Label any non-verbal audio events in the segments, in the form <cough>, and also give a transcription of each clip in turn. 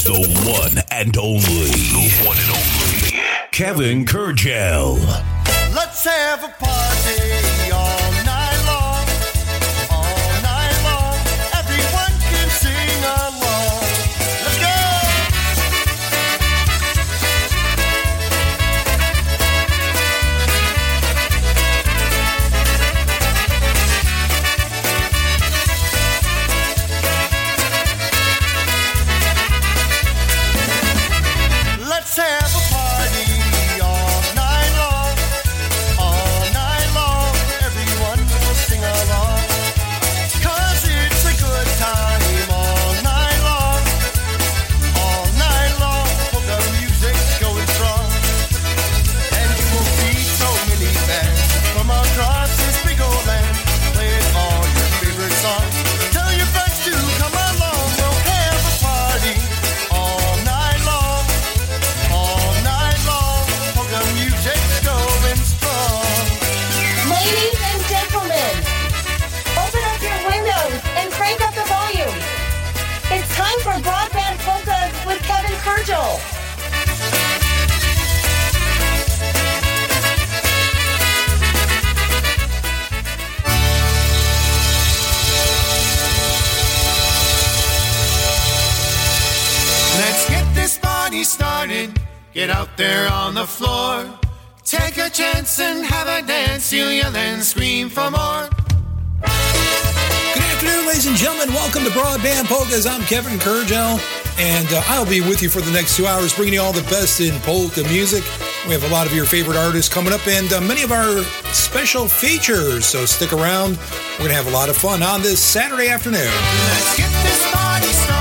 is the one and only. The one and only. Kevin Kurdziel. Let's have a party Get out there on the floor. Take a chance and have a dance. You'll yell and scream for more. Good afternoon, ladies and gentlemen. Welcome to Broadband Polkas. I'm Kevin Kurdziel, and uh, I'll be with you for the next two hours, bringing you all the best in polka music. We have a lot of your favorite artists coming up, and uh, many of our special features. So stick around. We're going to have a lot of fun on this Saturday afternoon. Let's get this party started.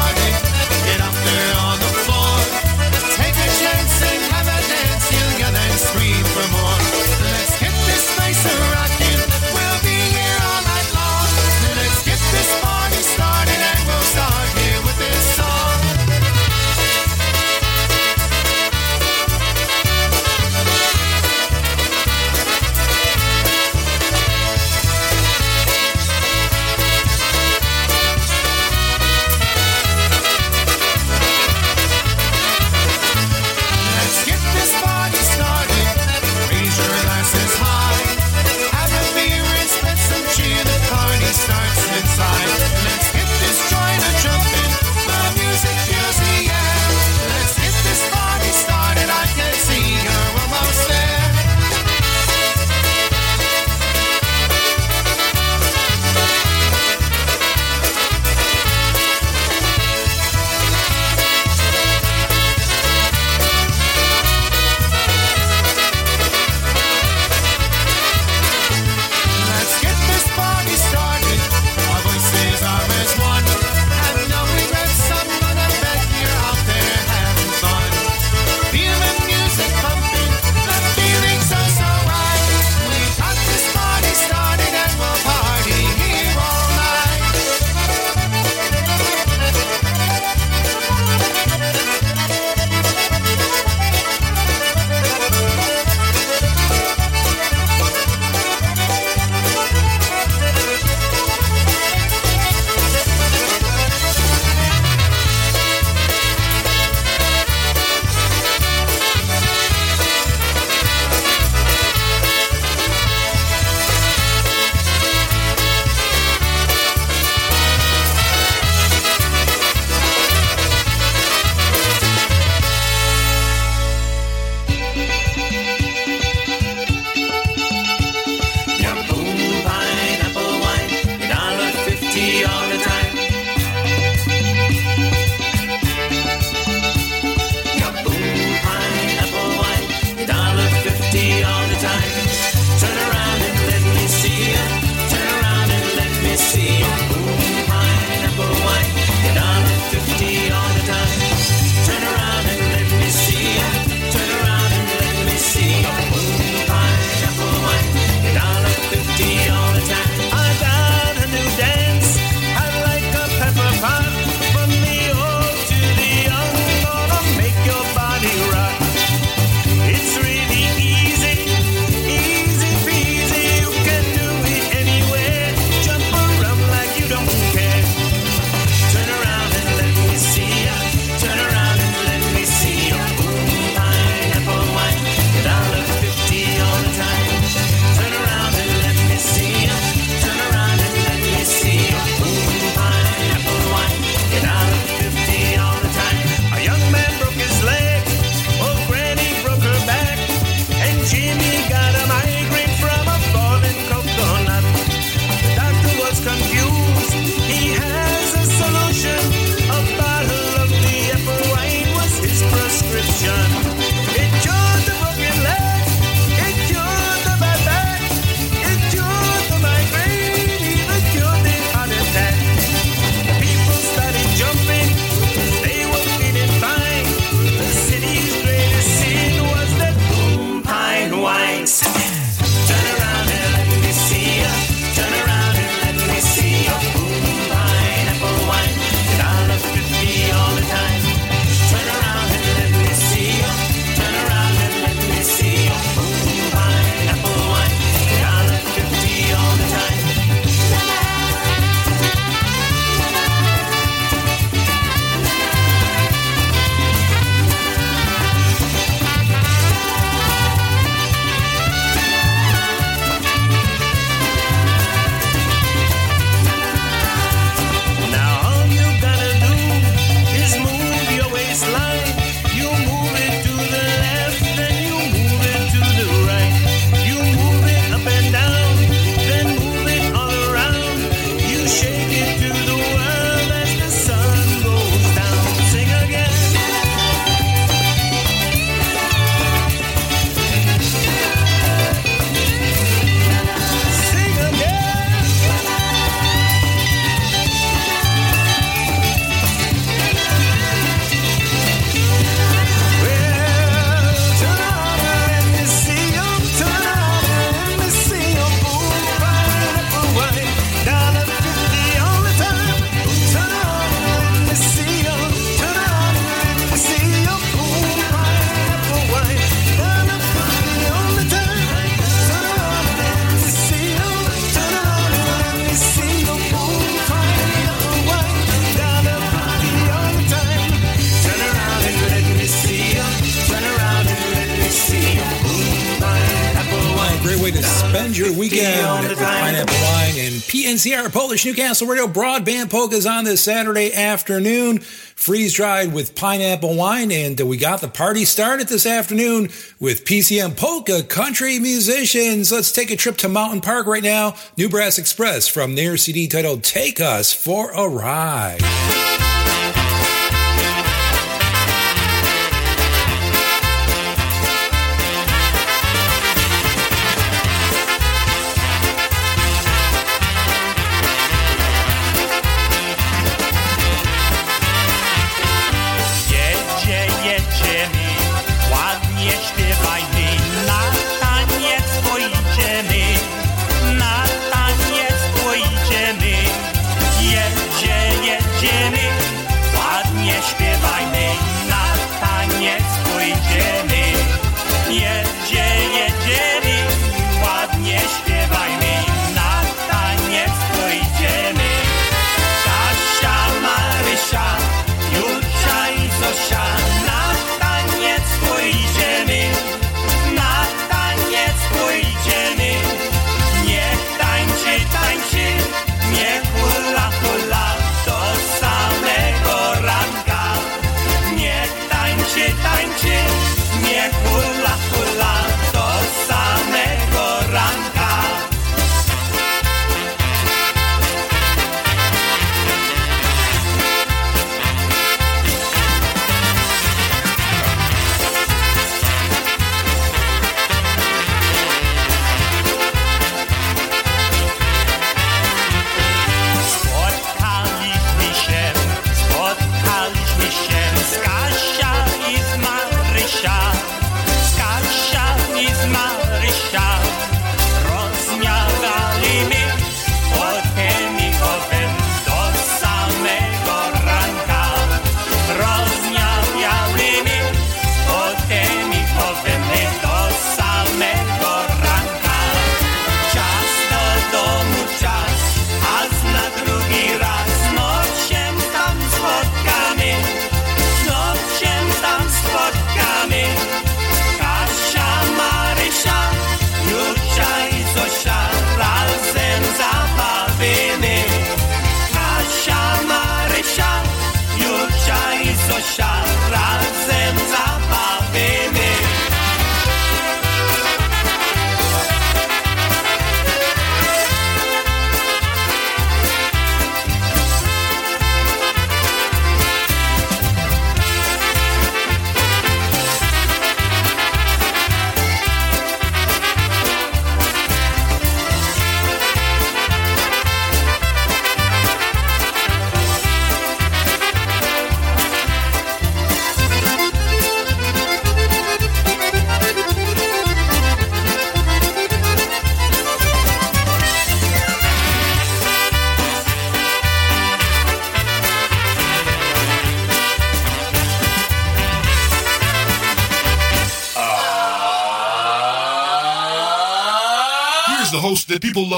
Ruined your weekend. With Pineapple Wine and PNCR Polish Newcastle Radio Broadband Polkas on this Saturday afternoon. Freeze dried with pineapple wine, and we got the party started this afternoon with PCM Polka Country Musicians. Let's take a trip to Mountain Park right now. New Brass Express from their CD titled Take Us for a Ride.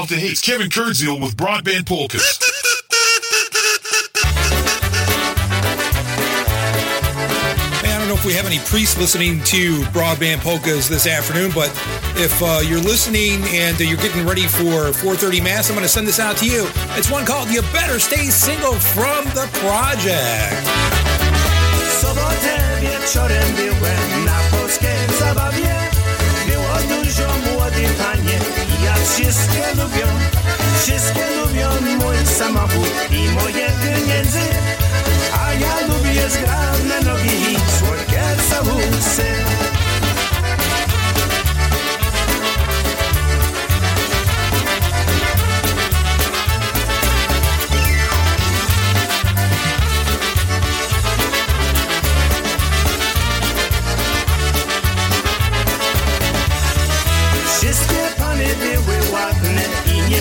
Love to hate, Kevin Kurdziel with Broadband Polkas. Man, I don't know if we have any priests listening to Broadband Polkas this afternoon, but if uh, you're listening and you're getting ready for 4:30 Mass, I'm going to send this out to you. It's one called "You Better Stay Single" from the project. W sobotę wieczorem byłem na polskiej zabawie. Było dużo młodych panie i jak wszystkie lubią, wszystkie lubią mój samochód i moje pieniędzy. A ja lubię zgrane nogi i słodkie całusy.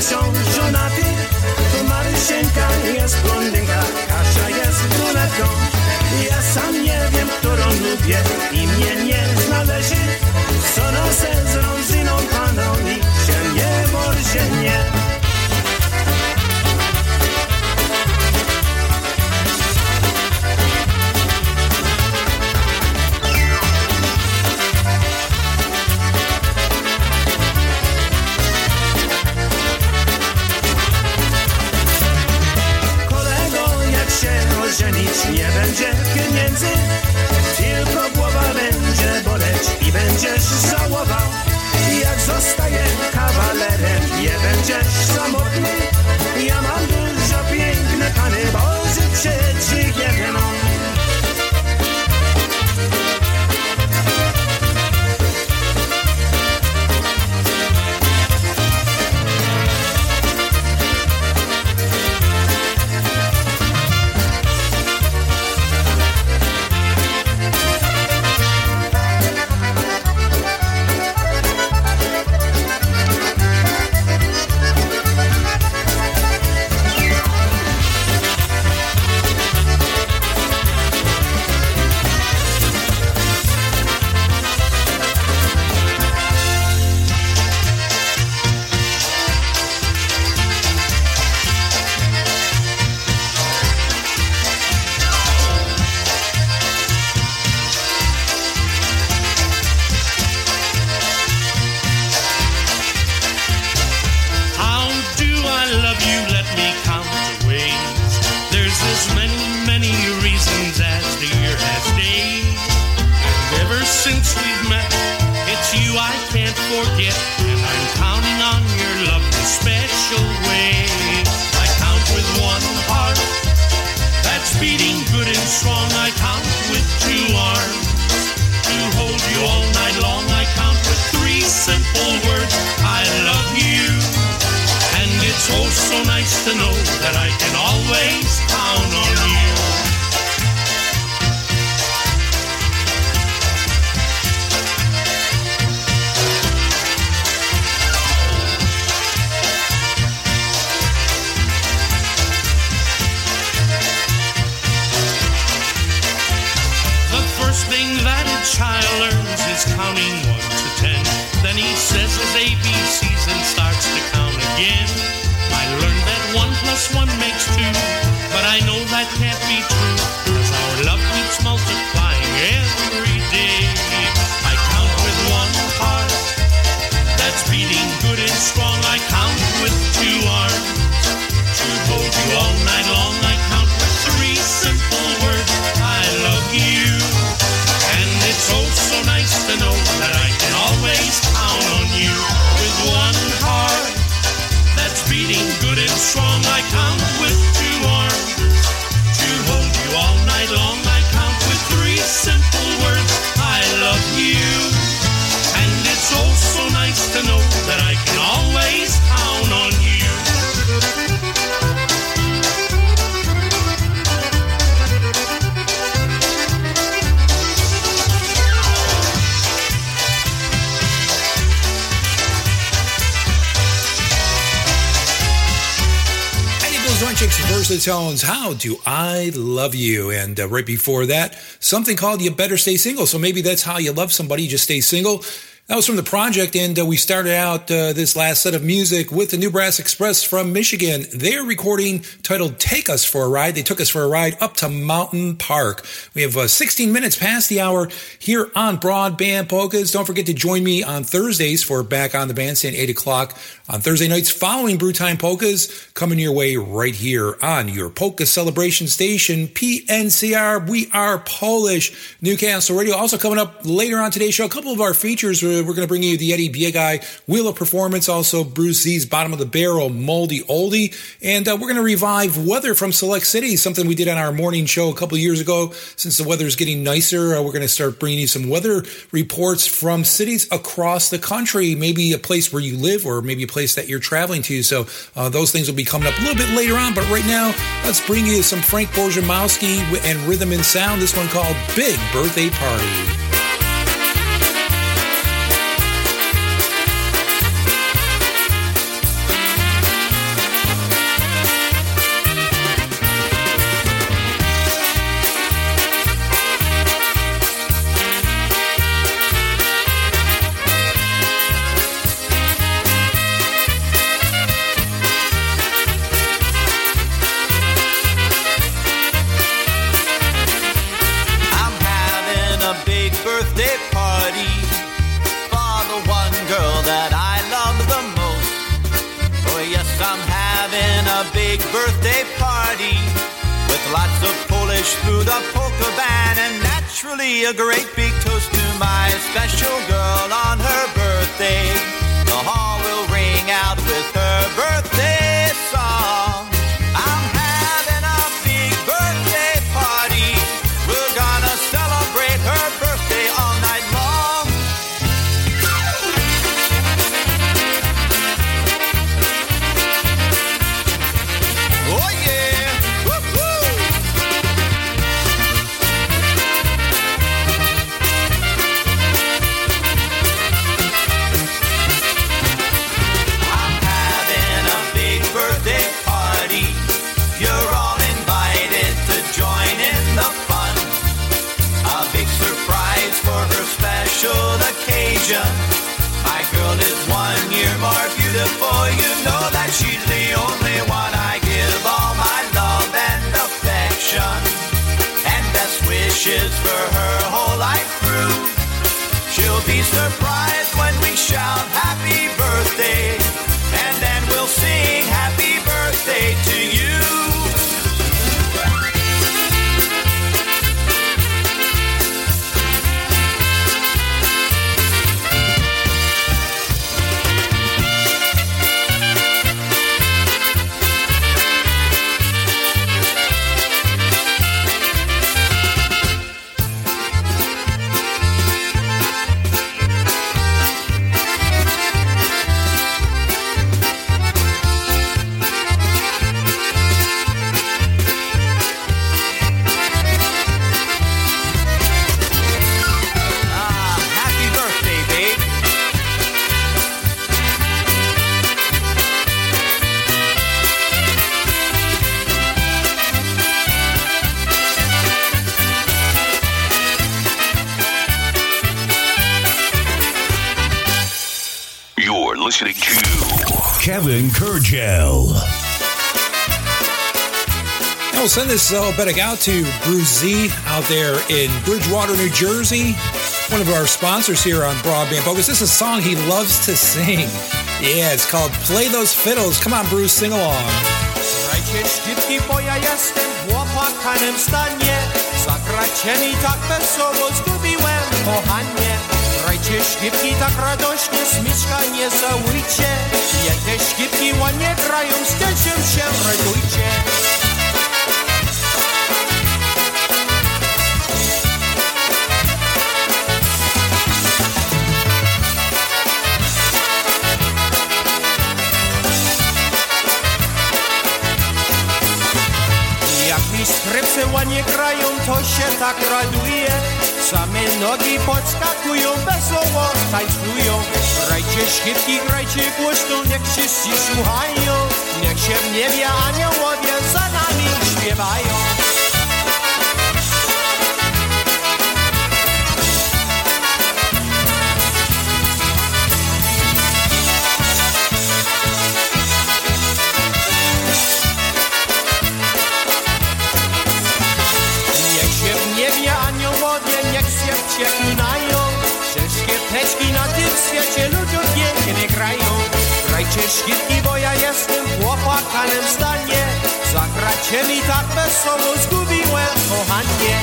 są żonaty, to jest blondynka, Kasia jest brunetką. Ja sam nie wiem, którą lubię i mnie nie znaleźli. Co nosę z rązyną panoni się nie może nie. będziesz żałował. Jak zostaję kawalerem Nie będziesz samotny. Ja mam ból. Versatones. How do I love you? And uh, right before that, something called You Better Stay Single. So maybe that's how you love somebody. Just stay single. That was from the project, and uh, we started out uh, this last set of music with the New Brass Express from Michigan. They're recording titled "Take Us for a Ride." They took us for a ride up to Mountain Park. We have uh, 16 minutes past the hour here on Broadband Polkas. Don't forget to join me on Thursdays for Back on the Bandstand, 8 o'clock on Thursday nights following Brewtime Polkas, coming your way right here on your Polka Celebration Station, PNCR. We are Polish, Newcastle Radio. Also coming up later on today's show, a couple of our features. Uh, We're going to bring you the Eddie Biegai Wheel of Performance, also Bruce Z's Bottom of the Barrel Moldy Oldie, and uh, we're going to revive weather from select cities, something we did on our morning show a couple years ago. Since the weather is getting nicer, uh, we're going to start bringing you some weather reports from cities across the country, maybe a place where you live or maybe a place that you're traveling to. So uh, those things will be coming up a little bit later on. But right now, let's bring you some Frank Borzymowski and Rhythm and Sound. This one called Big Birthday Party. Of Polish food, a polka band, and naturally a great big toast to my special girl on her birthday. The hall will ring out with her birthday wishes for her whole life through. She'll be surprised when we shout happy birthday. And then we'll sing happy birthday to Kevin Kurdziel. I'll send this uh, Betic out to Bruce Z out there in Bridgewater, New Jersey. One of our sponsors here on Broadband Polkas. This is a song he loves to sing. Yeah, it's called Play Those Fiddles. Come on, Bruce, sing along. Grajcie szkipki, bo jestem w opłakanym stanie Zagracie tak wesoło, zgubiłem kochanie Grajcie szkipki tak radośnie, smyczka nie załujcie Jak te szkipki ładnie grają, z tym się radujcie. Jak mi skrypce ładnie grają, to się tak raduje Same nogi podskakują, wesoło tańcują. Grajcie szkipki, grajcie głośno, niech wszyscy słuchają. Niech się w niebie aniołowie za nami śpiewają się teczki na tym świecie ludziom pięknie grają. Grajcie szkitki, bo ja jestem w opłakanym stanie Zagracie mi tak wesoło, zgubiłem kochanie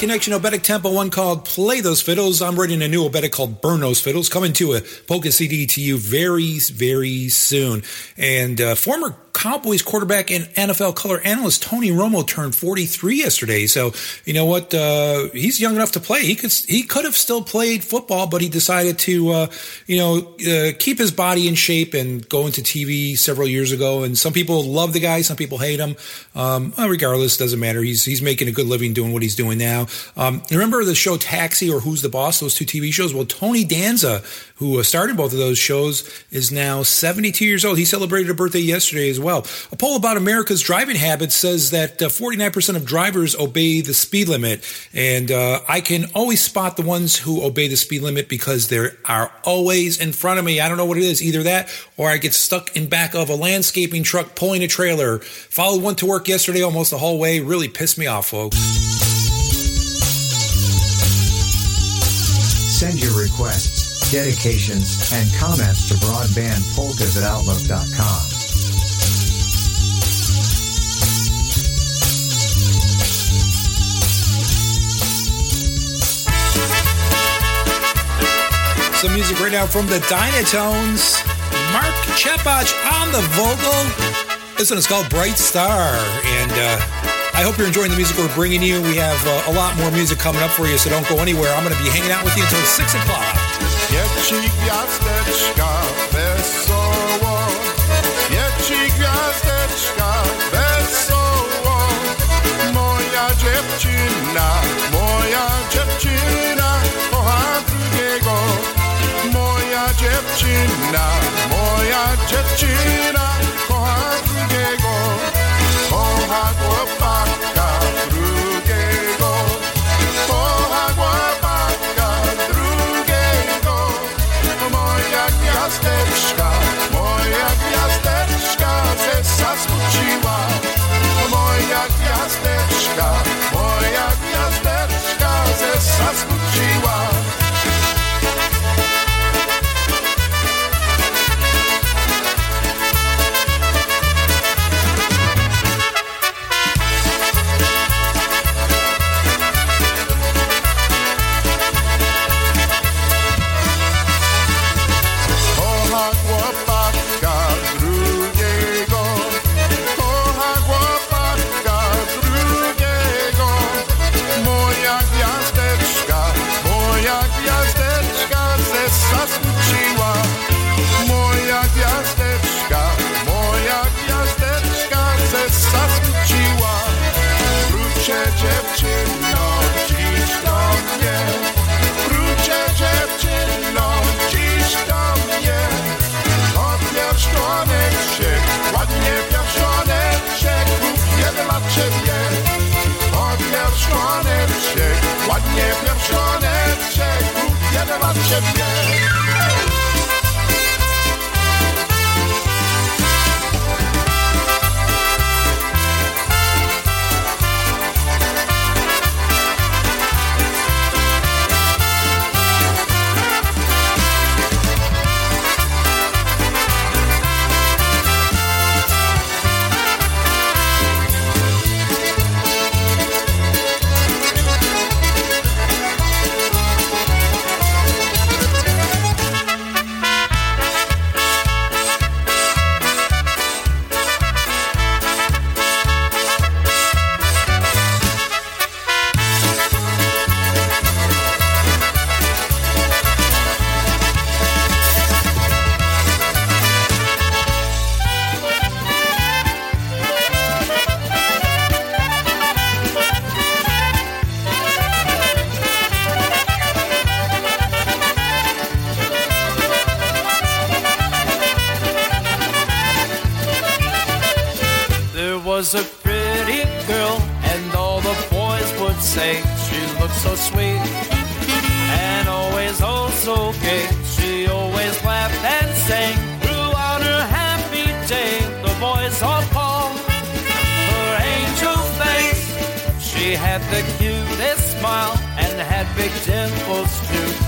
Connection Oberek Tempo, one called Play Those Fiddles. I'm writing a new Oberek called Burn Those Fiddles, coming to a Polka CD to you very, very soon. And uh, former Cowboys quarterback and NFL color analyst Tony Romo turned 43 yesterday. So you know what? Uh, he's young enough to play. He could he could have still played football, but he decided to uh, you know uh, keep his body in shape and go into TV several years ago. And some people love the guy, some people hate him. Um, regardless, doesn't matter. He's he's making a good living doing what he's doing now. Um, remember the show Taxi or Who's the Boss? Those two TV shows. Well, Tony Danza, who uh, started both of those shows, is now 72 years old. He celebrated a birthday yesterday as well. A poll about America's driving habits says that uh, 49% of drivers obey the speed limit, and uh, I can always spot the ones who obey the speed limit because they are always in front of me. I don't know what it is, either that or I get stuck in back of a landscaping truck pulling a trailer. Followed one to work yesterday almost the whole way. Really pissed me off, folks. Send your requests, dedications, and comments to broadbandpolkas at outlook.com. Some music right now from the Dynatones. Mark Chepach on the vocal. This one is called Bright Star. And uh, I hope you're enjoying the music we're bringing you. We have uh, a lot more music coming up for you, so don't go anywhere. I'm going to be hanging out with you until 6 o'clock. Moja dziewczyna, moja dziewczyna Čečina, moja Čečina. Jadę mam was a pretty girl, and all the boys would say she looked so sweet and always oh so gay. She always laughed and sang throughout her happy day. The boys all called her angel face. She had the cutest smile and had big dimples too.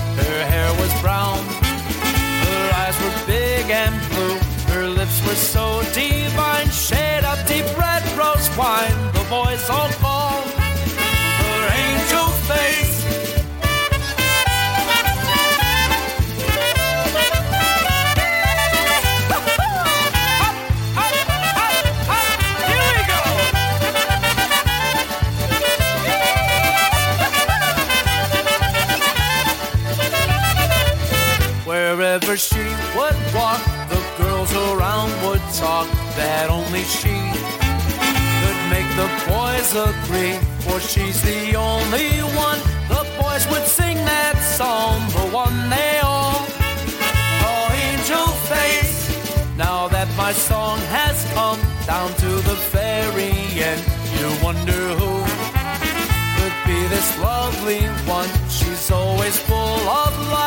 Red wine. The boys all called her angel face. Wherever she would walk, the girls around would talk that only she agree. For she's the only one. The boys would sing that song, the one they all call Angel Face. Now that my song has come down to the very end, you wonder who could be this lovely one. She's always full of life.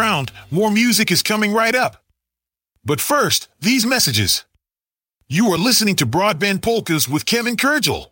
Around, more music is coming right up. But first, these messages. You are listening to Broadband Polkas with Kevin Kurdziel.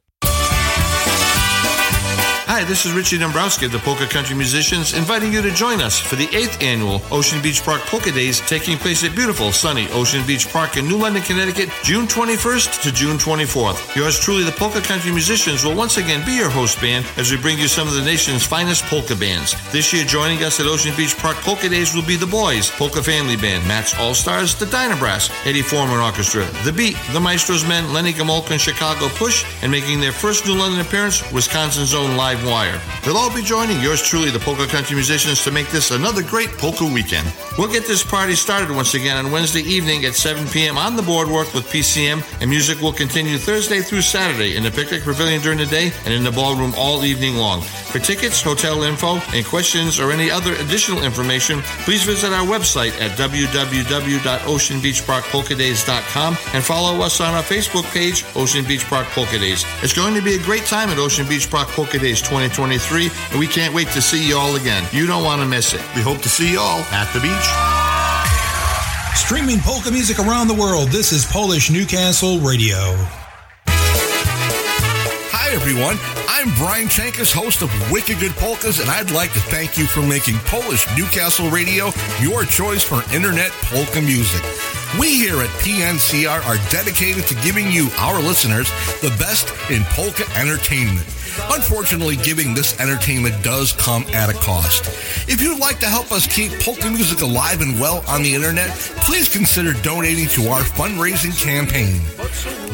Hi, this is Richie Dombrowski of the Polka Country Musicians, inviting you to join us for the 8th annual Ocean Beach Park Polka Days taking place at beautiful, sunny Ocean Beach Park in New London, Connecticut, June 21st to June 24th. Yours truly, the Polka Country Musicians, will once again be your host band as we bring you some of the nation's finest polka bands. This year, joining us at Ocean Beach Park Polka Days will be the Boys, Polka Family Band, Matt's All Stars, the Dynabrass, Eddie Forman Orchestra, The Beat, The Maestros Men, Lenny Gomulka and Chicago Push, and making their first New London appearance, Wisconsin's own Live Wire. They'll all be joining yours truly, the Polka Country Musicians, to make this another great polka weekend. We'll get this party started once again on Wednesday evening at 7 p.m. on the boardwalk with PCM, and music will continue Thursday through Saturday in the Picnic Pavilion during the day and in the ballroom all evening long. For tickets, hotel info, and questions or any other additional information, please visit our website at www.oceanbeachparkpolkadays.com and follow us on our Facebook page, Ocean Beach Park Polka Days. It's going to be a great time at Ocean Beach Park Polka Days 2023, and we can't wait to see you all again. You don't want to miss it. We hope to see you all at the beach. Streaming polka music around the world, this is Polish Newcastle Radio. Hi, everyone. I'm Brian Chankus, host of Wicked Good Polkas, and I'd like to thank you for making Polish Newcastle Radio your choice for internet polka music. We here at PNCR are dedicated to giving you, our listeners, the best in polka entertainment. Unfortunately, giving this entertainment does come at a cost. If you'd like to help us keep polka music alive and well on the internet, please consider donating to our fundraising campaign.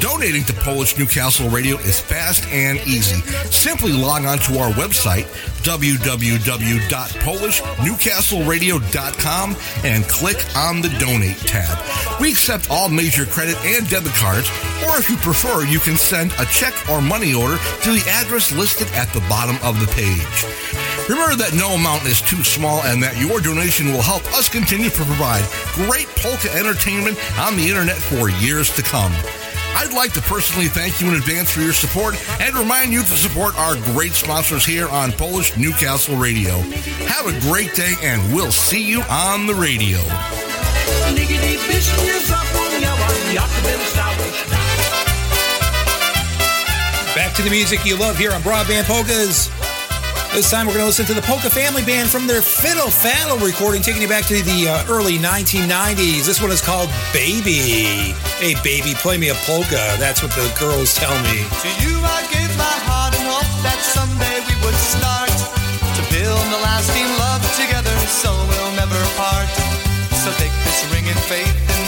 Donating to Polish Newcastle Radio is fast and easy. Simply log on to our website, www.polishnewcastleradio.com, and click on the Donate tab. We accept all major credit and debit cards, or if you prefer, you can send a check or money order to the address listed at the bottom of the page. Remember that no amount is too small and that your donation will help us continue to provide great polka entertainment on the internet for years to come. I'd like to personally thank you in advance for your support and remind you to support our great sponsors here on Polish Newcastle Radio. Have a great day and we'll see you on the radio. To the music you love here on Broadband Polkas. This time we're going to listen to the Polka Family Band from their Fiddle Faddle recording, taking you back to the uh, early 1990s. This one is called Baby. Hey, baby, play me a polka. That's what the girls tell me. To you I gave my heart and hope that someday we would start to build a lasting love together so we'll never part. So take this ring in faith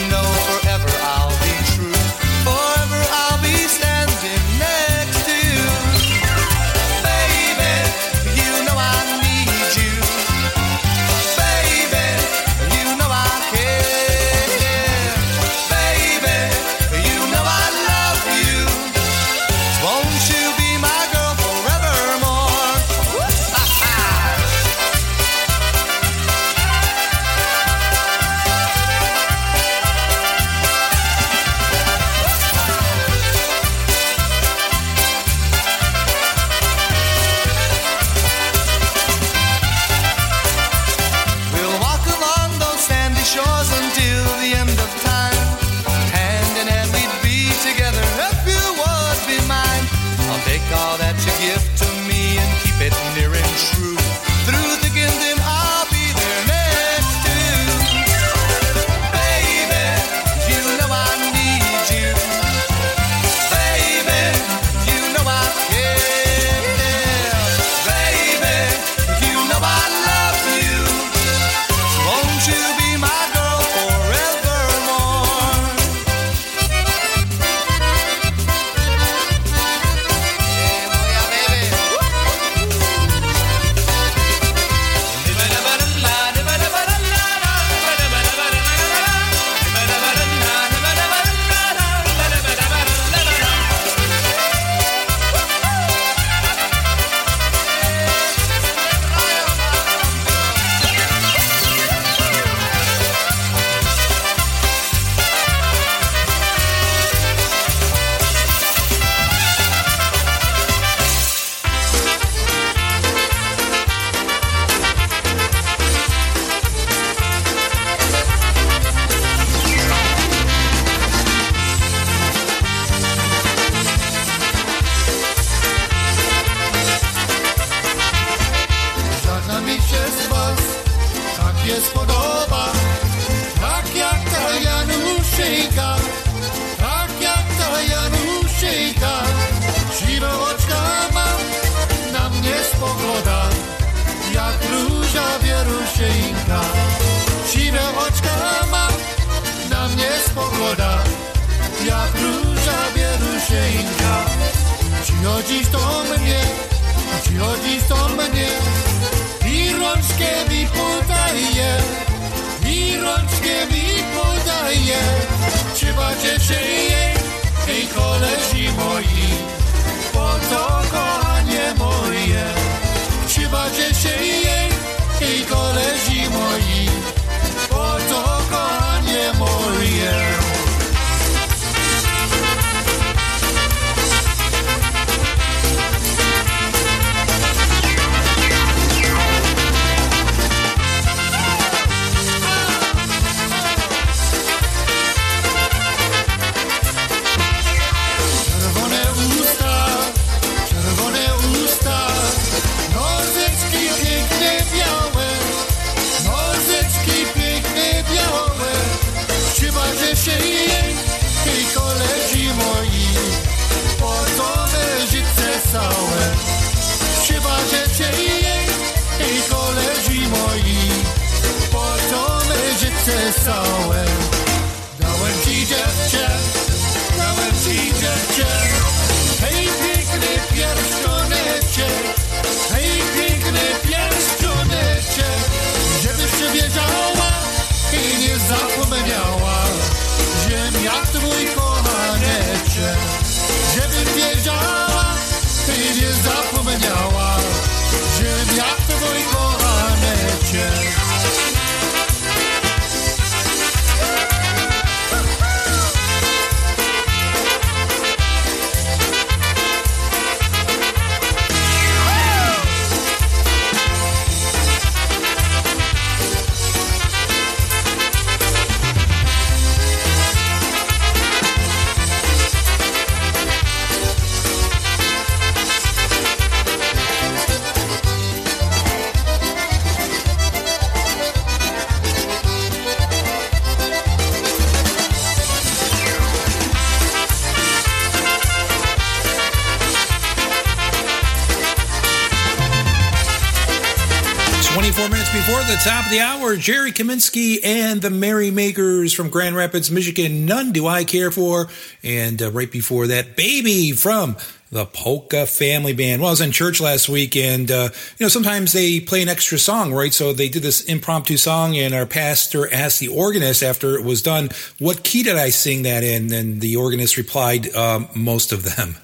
of the hour, Jerry Kaminsky and the Merrymakers from Grand Rapids, Michigan. None do I care for, and uh, right before that, Baby from the Polka Family Band. Well, I was in church last week, and uh, you know sometimes they play an extra song, right? So they did this impromptu song, and our pastor asked the organist after it was done, "What key did I sing that in?" And the organist replied, um, "Most of them."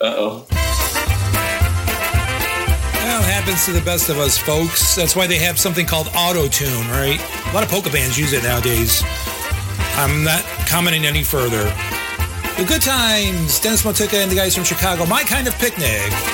Happens to the best of us, folks. That's why they have something called auto tune, right? A lot of polka bands use it nowadays. I'm not commenting any further. The good times, Dennis Motuka and the guys from Chicago. My kind of picnic.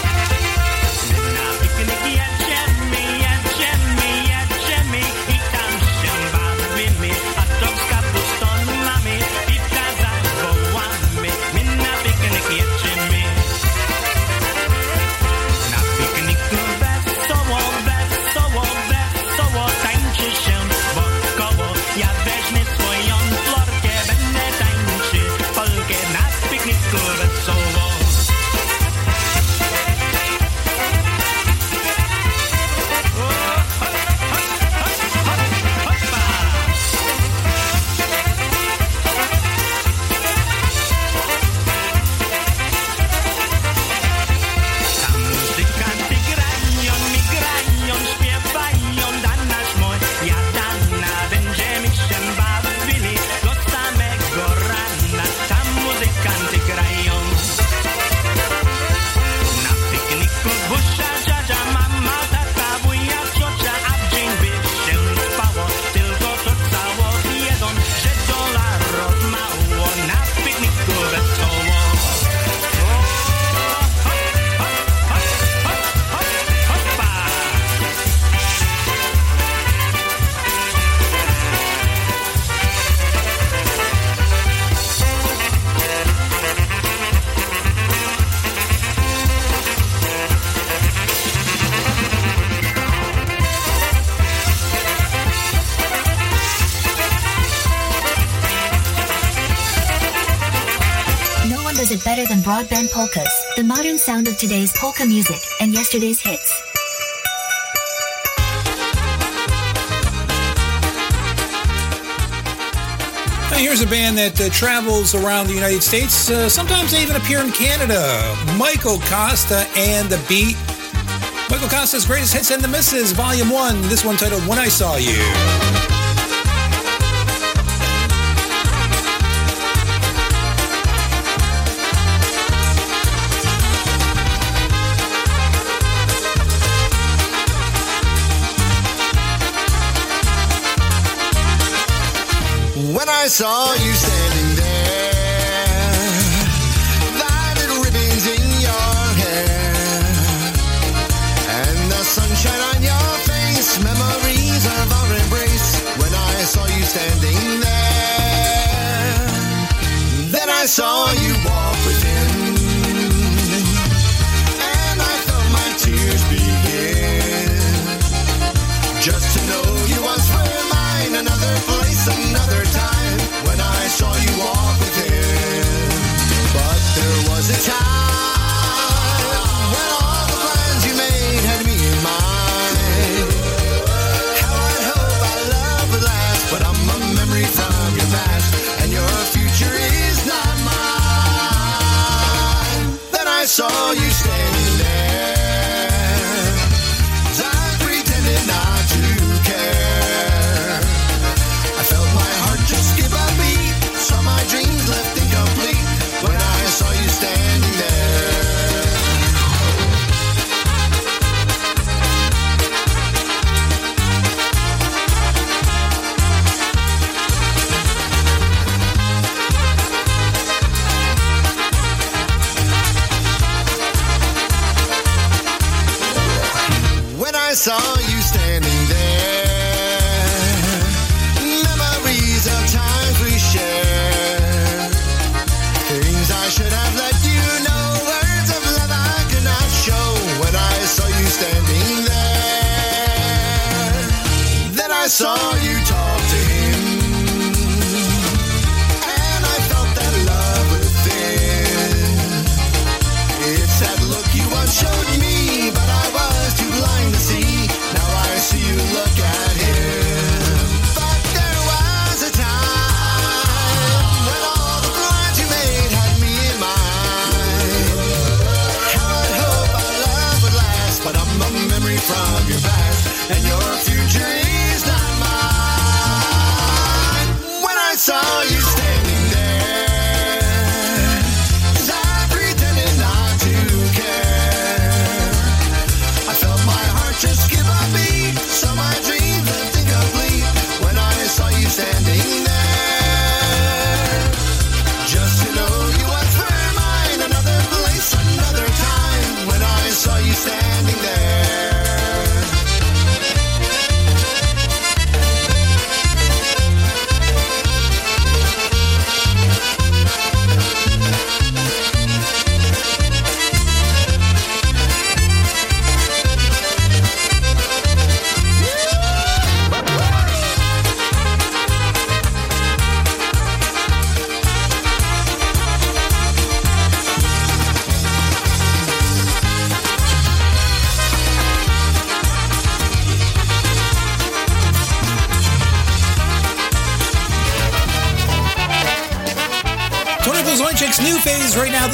Broadband polkas, the modern sound of today's polka music and yesterday's hits. Here's a band that uh, travels around the United States. Uh, sometimes they even appear in Canada. Michael Costa and the Beat. Michael Costa's greatest hits and the misses, Volume 1. This one titled When I Saw You. Saw you standing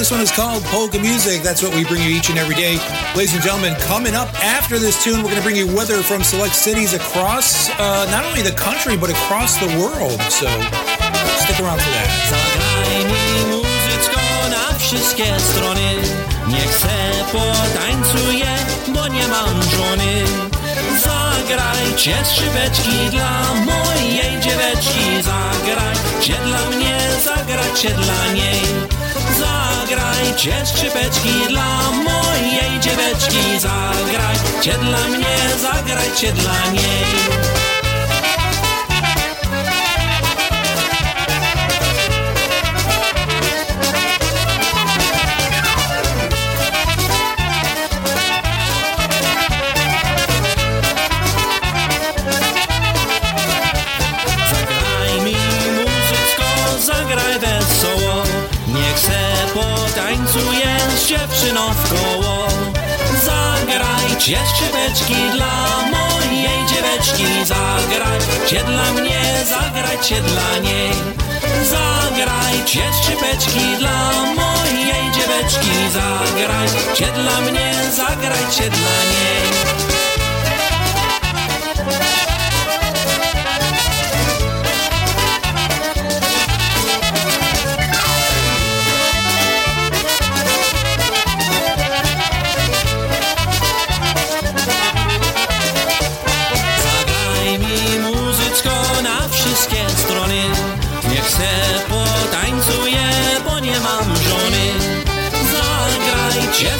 This one is called Polka Music. That's what we bring you each and every day. Ladies and gentlemen, coming up after this tune, we're going to bring you weather from select cities across uh, not only the country, but across the world. So stick around for that. Dla mojej dzieweczki dla mnie, dla niej Zagrajcie skrzypeczki dla mojej dzieweczki. Zagrajcie dla mnie, zagrajcie dla niej Zagrajcie skrzypeczki dla mojej dzieweczki. Zagrajcie dla mnie, zagrajcie dla niej. Zagrajcie skrzypeczki dla mojej dzieweczki. Zagrajcie dla mnie, zagrajcie dla niej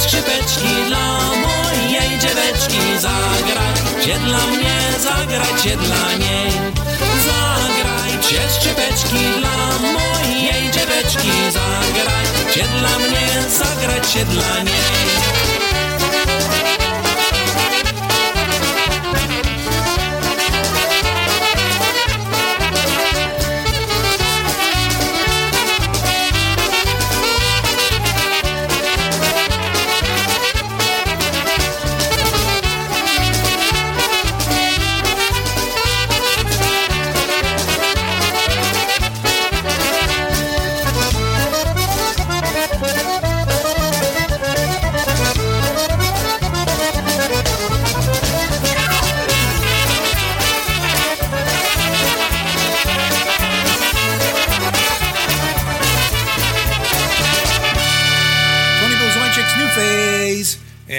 skrzypeczki dla mojej dzieweczki. Zagrajcie dla mnie, zagrajcie dla niej. Zagrajcie skrzypeczki dla mojej dzieweczki. Zagrajcie dla mnie, zagrajcie dla niej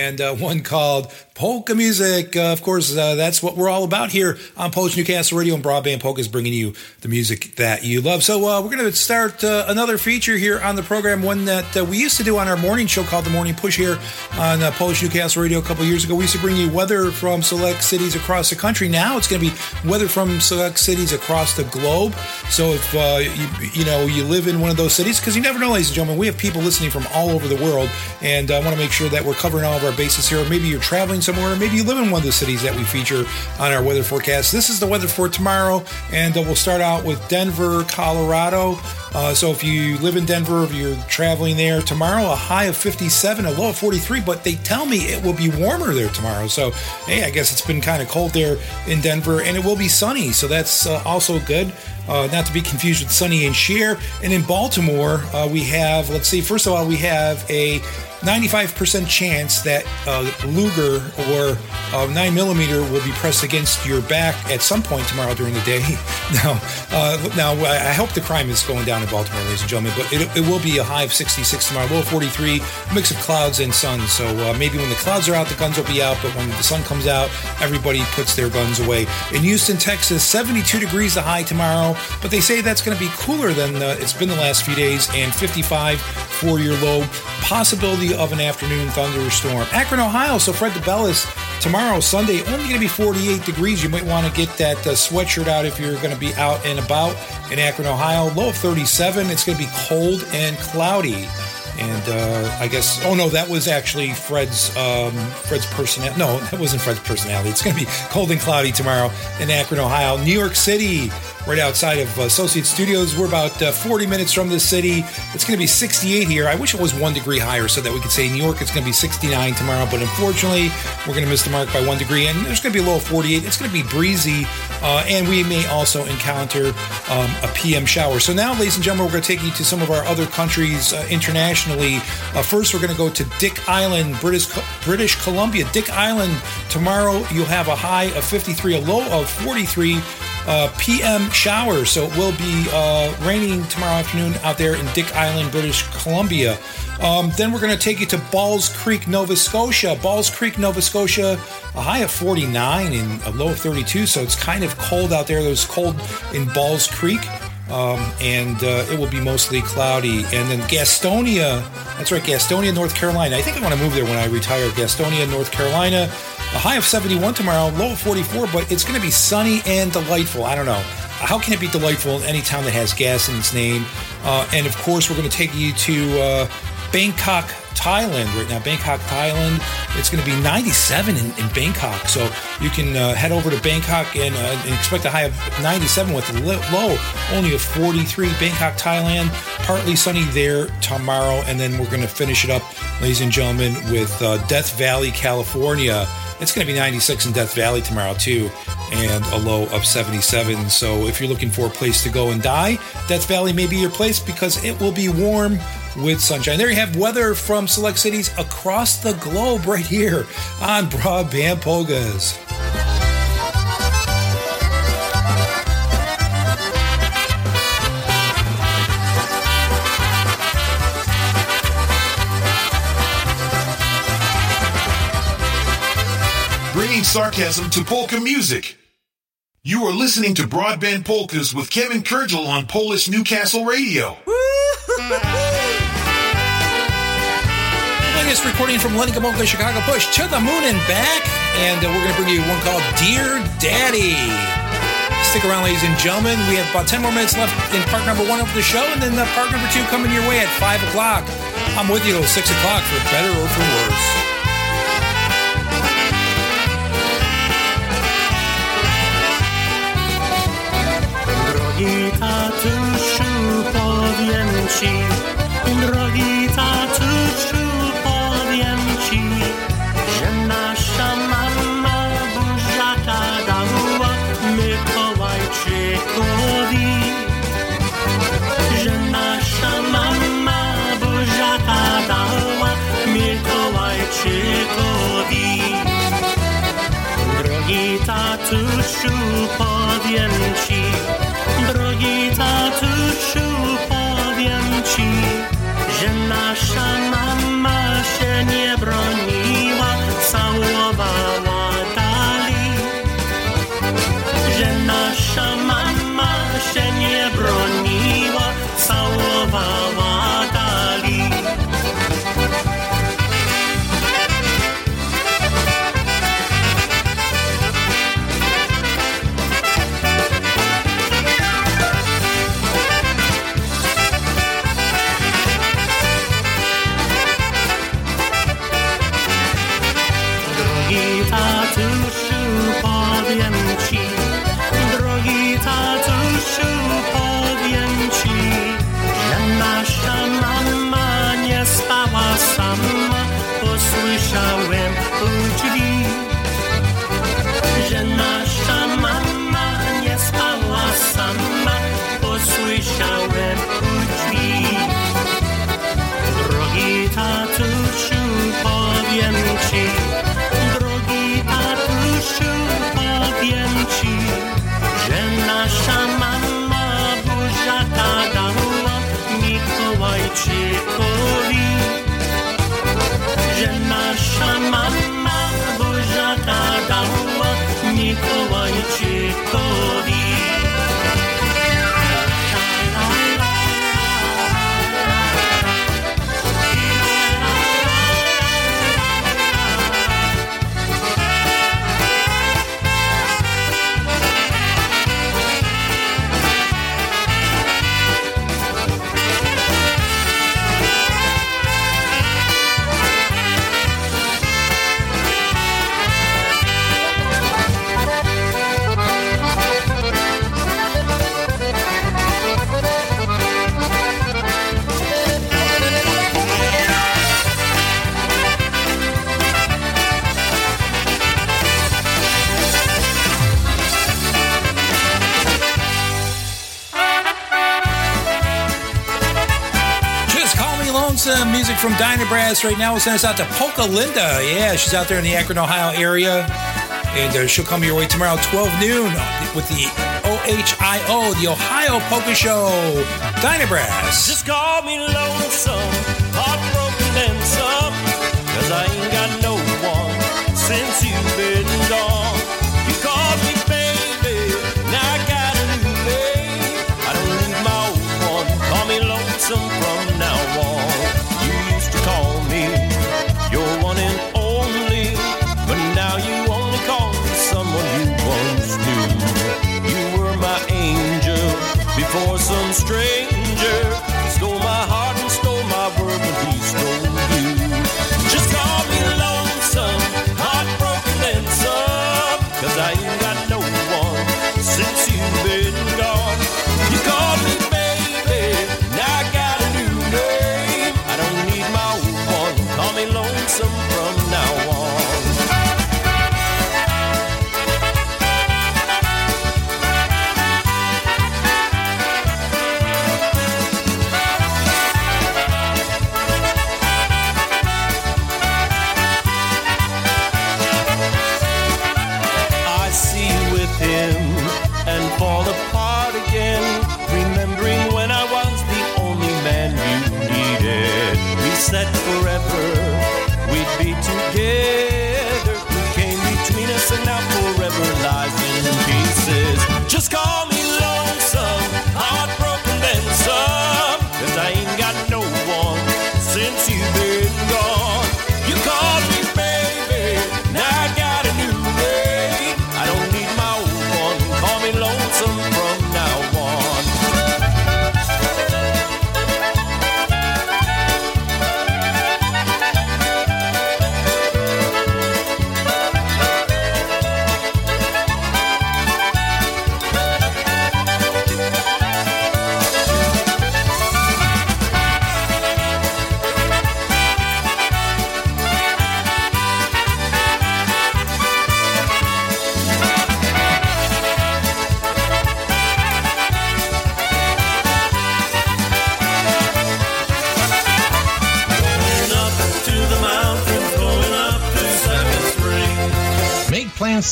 And uh, one called polka music. Uh, of course, uh, that's what we're all about here on Polish Newcastle Radio and Broadband Polka is bringing you the music that you love. So uh, we're going to start uh, another feature here on the program, one that uh, we used to do on our morning show called The Morning Push here on uh, Polish Newcastle Radio a couple years ago. We used to bring you weather from select cities across the country. Now it's going to be weather from select cities across the globe. So if you, you know you live in one of those cities, because you never know, ladies and gentlemen, we have people listening from all over the world, and I want to make sure that we're covering all of our bases here. Maybe you're traveling somewhere, maybe you live in one of the cities that we feature on our weather forecast. This is the weather for tomorrow, and uh, we'll start out with Denver, Colorado. Uh, so if you live in Denver, if you're traveling there tomorrow, a high of 57, a low of 43, but they tell me it will be warmer there tomorrow. So, hey, I guess it's been kind of cold there in Denver, and it will be sunny. So that's uh, also good. Uh, not to be confused with Sonny and Cher. And in Baltimore, uh, we have, let's see, first of all, we have a 95% chance that uh, Luger or uh, 9 millimeter will be pressed against your back at some point tomorrow during the day. <laughs> now, uh, now I hope the crime is going down in Baltimore, ladies and gentlemen, but it, it will be a high of 66 tomorrow, low of 43, mix of clouds and sun. So uh, maybe when the clouds are out, the guns will be out, but when the sun comes out, everybody puts their guns away. In Houston, Texas, 72 degrees the high tomorrow, but they say that's going to be cooler than uh, it's been the last few days, and 55 for your low. Possibility of an afternoon thunderstorm. Akron, Ohio. So Fred DeBellis tomorrow, Sunday, only going to be 48 degrees. You might want to get that uh, sweatshirt out if you're going to be out and about in Akron, Ohio. Low of 37. It's going to be cold and cloudy. And uh, I guess, oh no, that was actually Fred's um, Fred's personality. No, that wasn't Fred's personality. It's going to be cold and cloudy tomorrow in Akron, Ohio. New York City, right outside of Associate Studios. We're about uh, 40 minutes from the city. It's going to be 68 here. I wish it was one degree higher so that we could say New York it's going to be 69 tomorrow, but unfortunately, we're going to miss the mark by one degree. And there's going to be a low of 48. It's going to be breezy, uh, and we may also encounter um, a PM shower. So now, ladies and gentlemen, we're going to take you to some of our other countries uh, internationally. Uh, first, we're going to go to Dick Island, British British Columbia. Dick Island tomorrow. You'll have a high of 53, a low of 43 uh, PM showers. So it will be uh, raining tomorrow afternoon out there in Dick Island, British Columbia. Um, then we're going to take you to Balls Creek, Nova Scotia. Balls Creek, Nova Scotia, a high of 49 and a low of 32. So it's kind of cold out there. There's cold in Balls Creek. Um, and uh, it will be mostly cloudy. And then Gastonia, that's right, Gastonia, North Carolina. I think I want to move there when I retire. Gastonia, North Carolina, a high of 71 tomorrow, low of 44, but it's going to be sunny and delightful. I don't know. How can it be delightful in any town that has gas in its name? Uh, and of course, we're going to take you to uh, Bangkok, Thailand right now. Bangkok, Thailand. It's going to be 97 in, in Bangkok. So you can uh, head over to Bangkok and, uh, and, expect a high of 97 with a low only of 43. Bangkok, Thailand. Partly sunny there tomorrow. And then we're going to finish it up, ladies and gentlemen, with uh, Death Valley, California. It's going to be 96 in Death Valley tomorrow, too, and a low of 77. So if you're looking for a place to go and die, Death Valley may be your place because it will be warm with sunshine. There you have weather from select cities across the globe right here on Broadband Polkas. Bringing sarcasm to polka music. You are listening to Broadband Polkas with Kevin Kurdziel on Polish Newcastle Radio. <laughs> latest recording from Lenny Gomulka, Chicago Push to the moon and back. And uh, we're going to bring you one called Dear Daddy. Stick around, ladies and gentlemen. We have about 10 more minutes left in part number one of the show, and then uh, part number two coming your way at 5 o'clock. I'm with you till 6 o'clock for better or for worse. Drogi tatusiu, powiem ci, drogi tatusiu, powiem ci, drogi tatusiu, powiem że nasza from Dyna Brass. Right now, we'll send us out to Polka Linda. Yeah, she's out there in the Akron, Ohio area. And uh, she'll come your way tomorrow, 12 noon, with the OHIO, the Ohio Polka Show. Dyna Brass. Just call me lonesome, heartbroken and some. Cause I ain't got no one since you've been before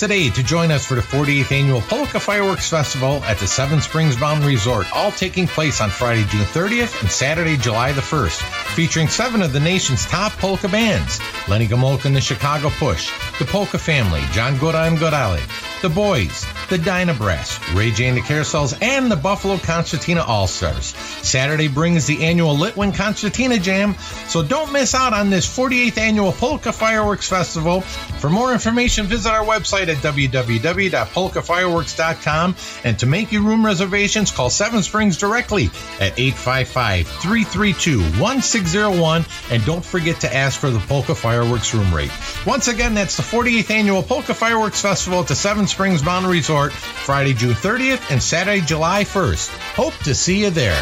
today to join us for the 48th annual Polka Fireworks Festival at the Seven Springs Mountain Resort, all taking place on Friday, June 30th and Saturday, July the 1st, featuring seven of the nation's top polka bands Lenny Gomulka and the Chicago Push, the Polka Family, John Gora and Gorale, The Boys, the Dyna Brass, Ray J and the Carousels, and the Buffalo Concertina All Stars. Saturday brings the annual Litwin Concertina Jam, so don't miss out on this 48th annual Polka Fireworks Festival. For more information, visit our website at www.polkafireworks.com. And to make your room reservations, call Seven Springs directly at 855 332 1601. And don't forget to ask for the Polka Fireworks room rate. Once again, that's the 48th annual Polka Fireworks Festival at the Seven Springs Mountain Resort, Friday, June 30th and Saturday, July 1st. Hope to see you there.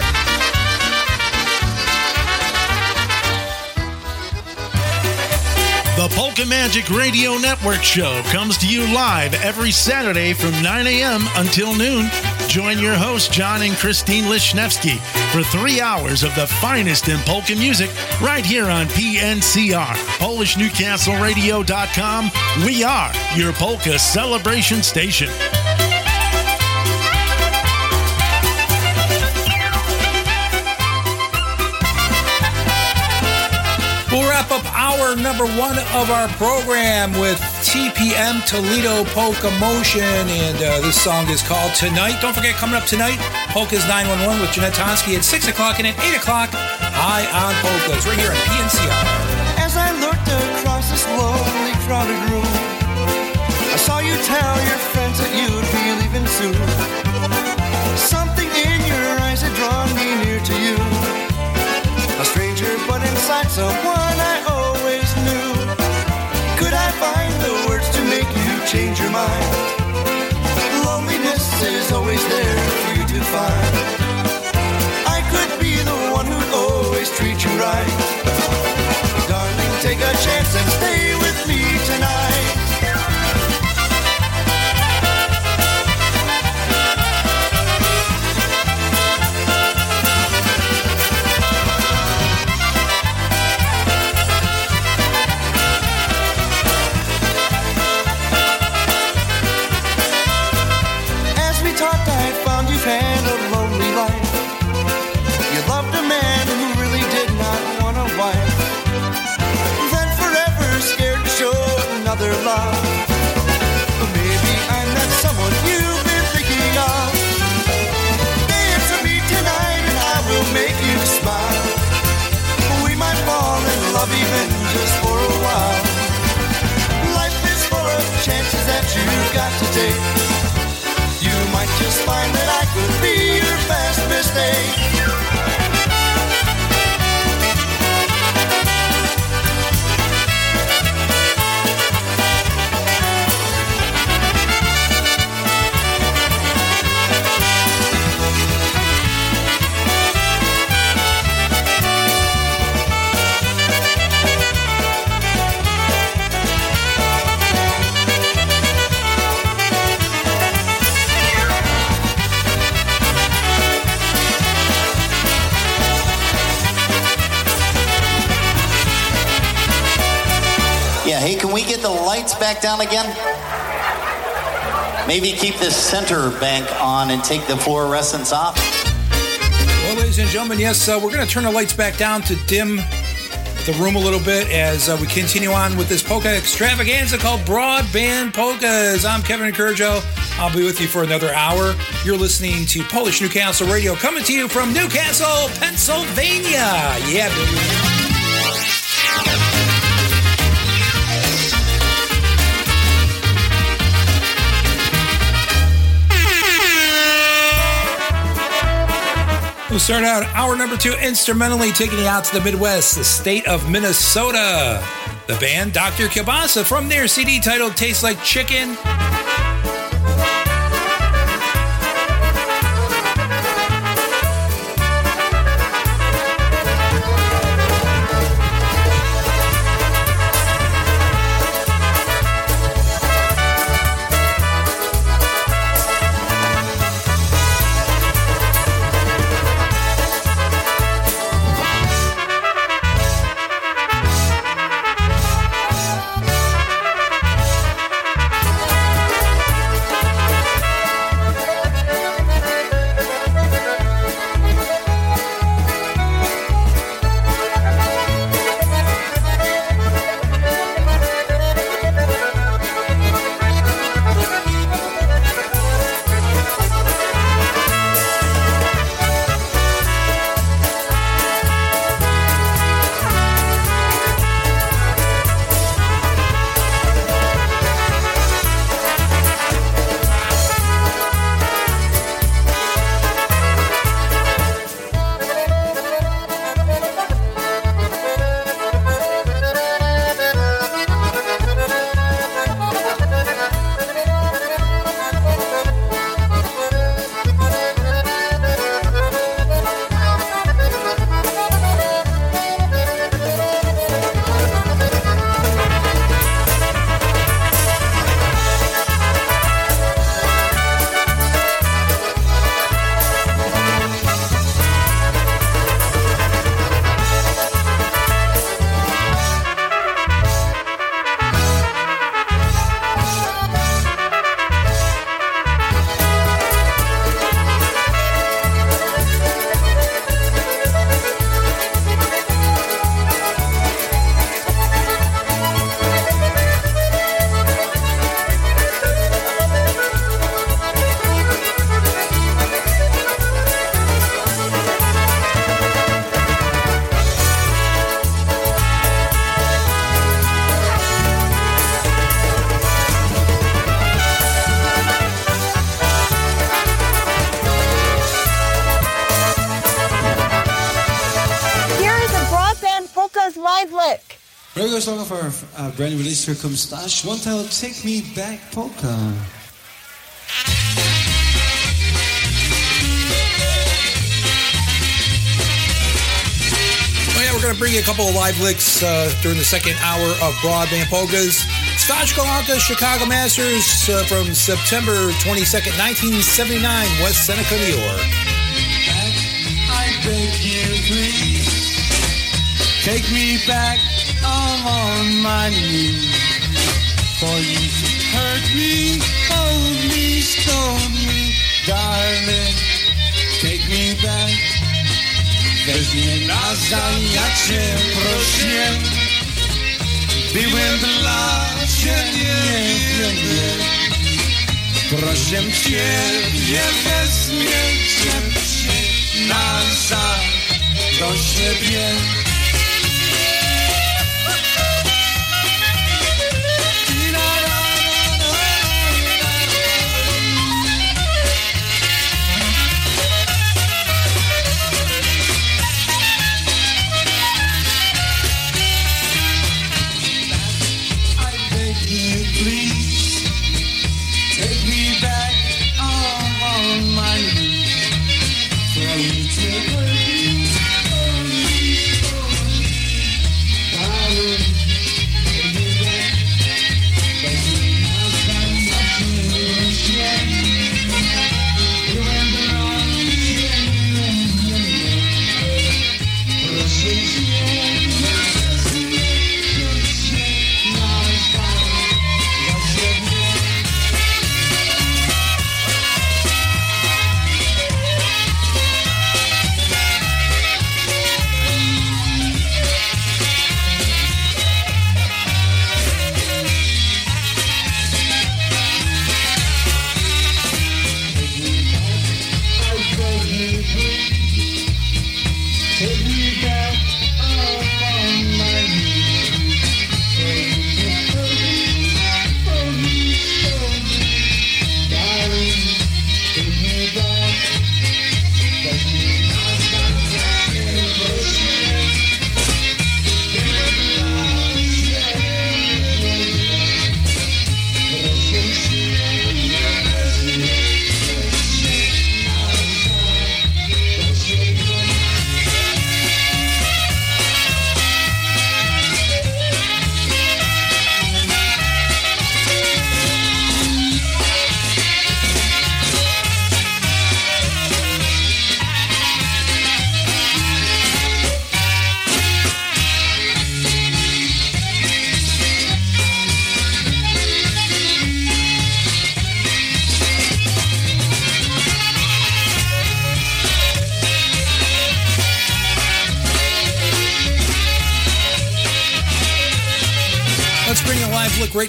The Magic Radio Network show comes to you live every Saturday from 9 a.m. until noon. Join your hosts, John and Christine Lishnevsky, for three hours of the finest in polka music right here on PNCR, PolishNewcastleRadio.com. We are your polka celebration station. Hour number one of our program with TPM Toledo Polka Motion, and uh, this song is called Tonight. Don't forget, coming up tonight, Polka's 911 with Jeanette Tonsky at 6 o'clock and at 8 o'clock, High on Polkas, right here on PNCR. As I looked across this lonely, crowded room, I saw you tell your friends that you'd be leaving soon. Something in your eyes had drawn me near to you. A stranger, but inside someone always there for you to find. I could be the one who'd always treat you right. Darling, take a chance and stay with me love. But maybe I'm not someone you've been thinking of. Dance with me tonight and I will make you smile. We might fall in love even just for a while. Life is full of chances that you've got to take. You might just find that I could be your best mistake. Can we get the lights back down again? Maybe keep this center bank on and take the fluorescents off. Well, ladies and gentlemen, yes, uh, we're going to turn the lights back down to dim the room a little bit as uh, we continue on with this polka extravaganza called Broadband Polkas. I'm Kevin Kurdziel. I'll be with you for another hour. You're listening to Polish Newcastle Radio coming to you from Newcastle, Pennsylvania. Yeah, baby. We'll start out hour number two instrumentally taking you out to the Midwest, the state of Minnesota. The band Dr. Kielbasa from their CD titled Tastes Like Chicken. Regular song of our uh, brand new release, Here Comes Stash. One title, Take Me Back Polka. Oh yeah, we're going to bring you a couple of live licks uh, during the second hour of Broadband Polkas. Stas Golonka Chicago Masters uh, from September 22nd, 1979, West Seneca, New York. I beg you, please. Take me back, I'm on my knees. For you hurt me, hold me, stone me, darling. Take me back. Weź mnie nazaj, ja cię proszę. Byłem dla ciebie niewinny. Proszę ciebie, wezmie cię nazad do siebie.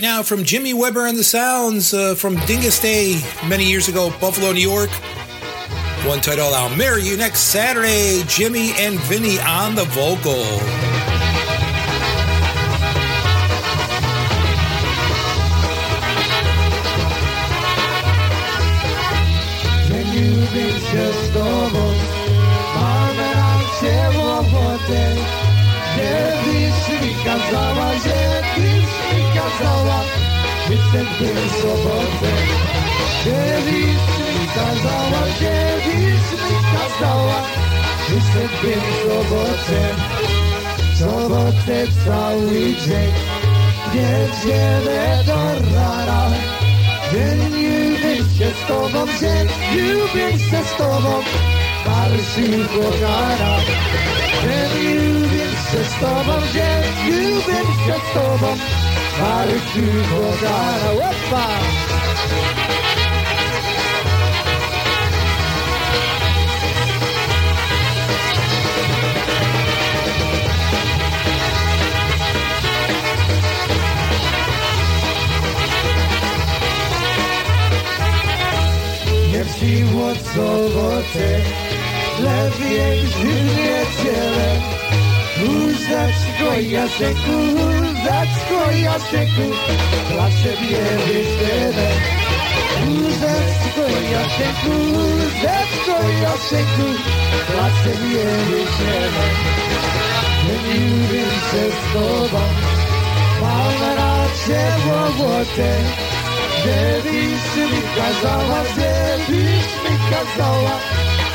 Now from Jimmy Weber and the Sounds uh, from Dyngus Day many years ago, Buffalo, New York. One title, I'll Marry You next Saturday. Jimmy and Vinny on the vocal. Lubię się z tobą, kazała, występuję w sobotę. Kiedyś mi kazała, kiedyś mi kazała, występuję w sobotę. W sobotę cały dzień, jedziemy do rana. Dzień lubię się z tobą, dzień lubię się z tobą, marszy kochana. Dzień lubię się z tobą, dzień lubię się z tobą, ale ci podara. Nie wsiło co woce, lepiej żyje cielem. Huzačko, jaseku, huzačko, jaseku, plače bijeli tebe. Huzačko, jaseku, huzačko, jaseku, plače bijeli tebe. Ne ljubim se s tobom, malo rače povote, gdje mi kazala, gdje mi kazala,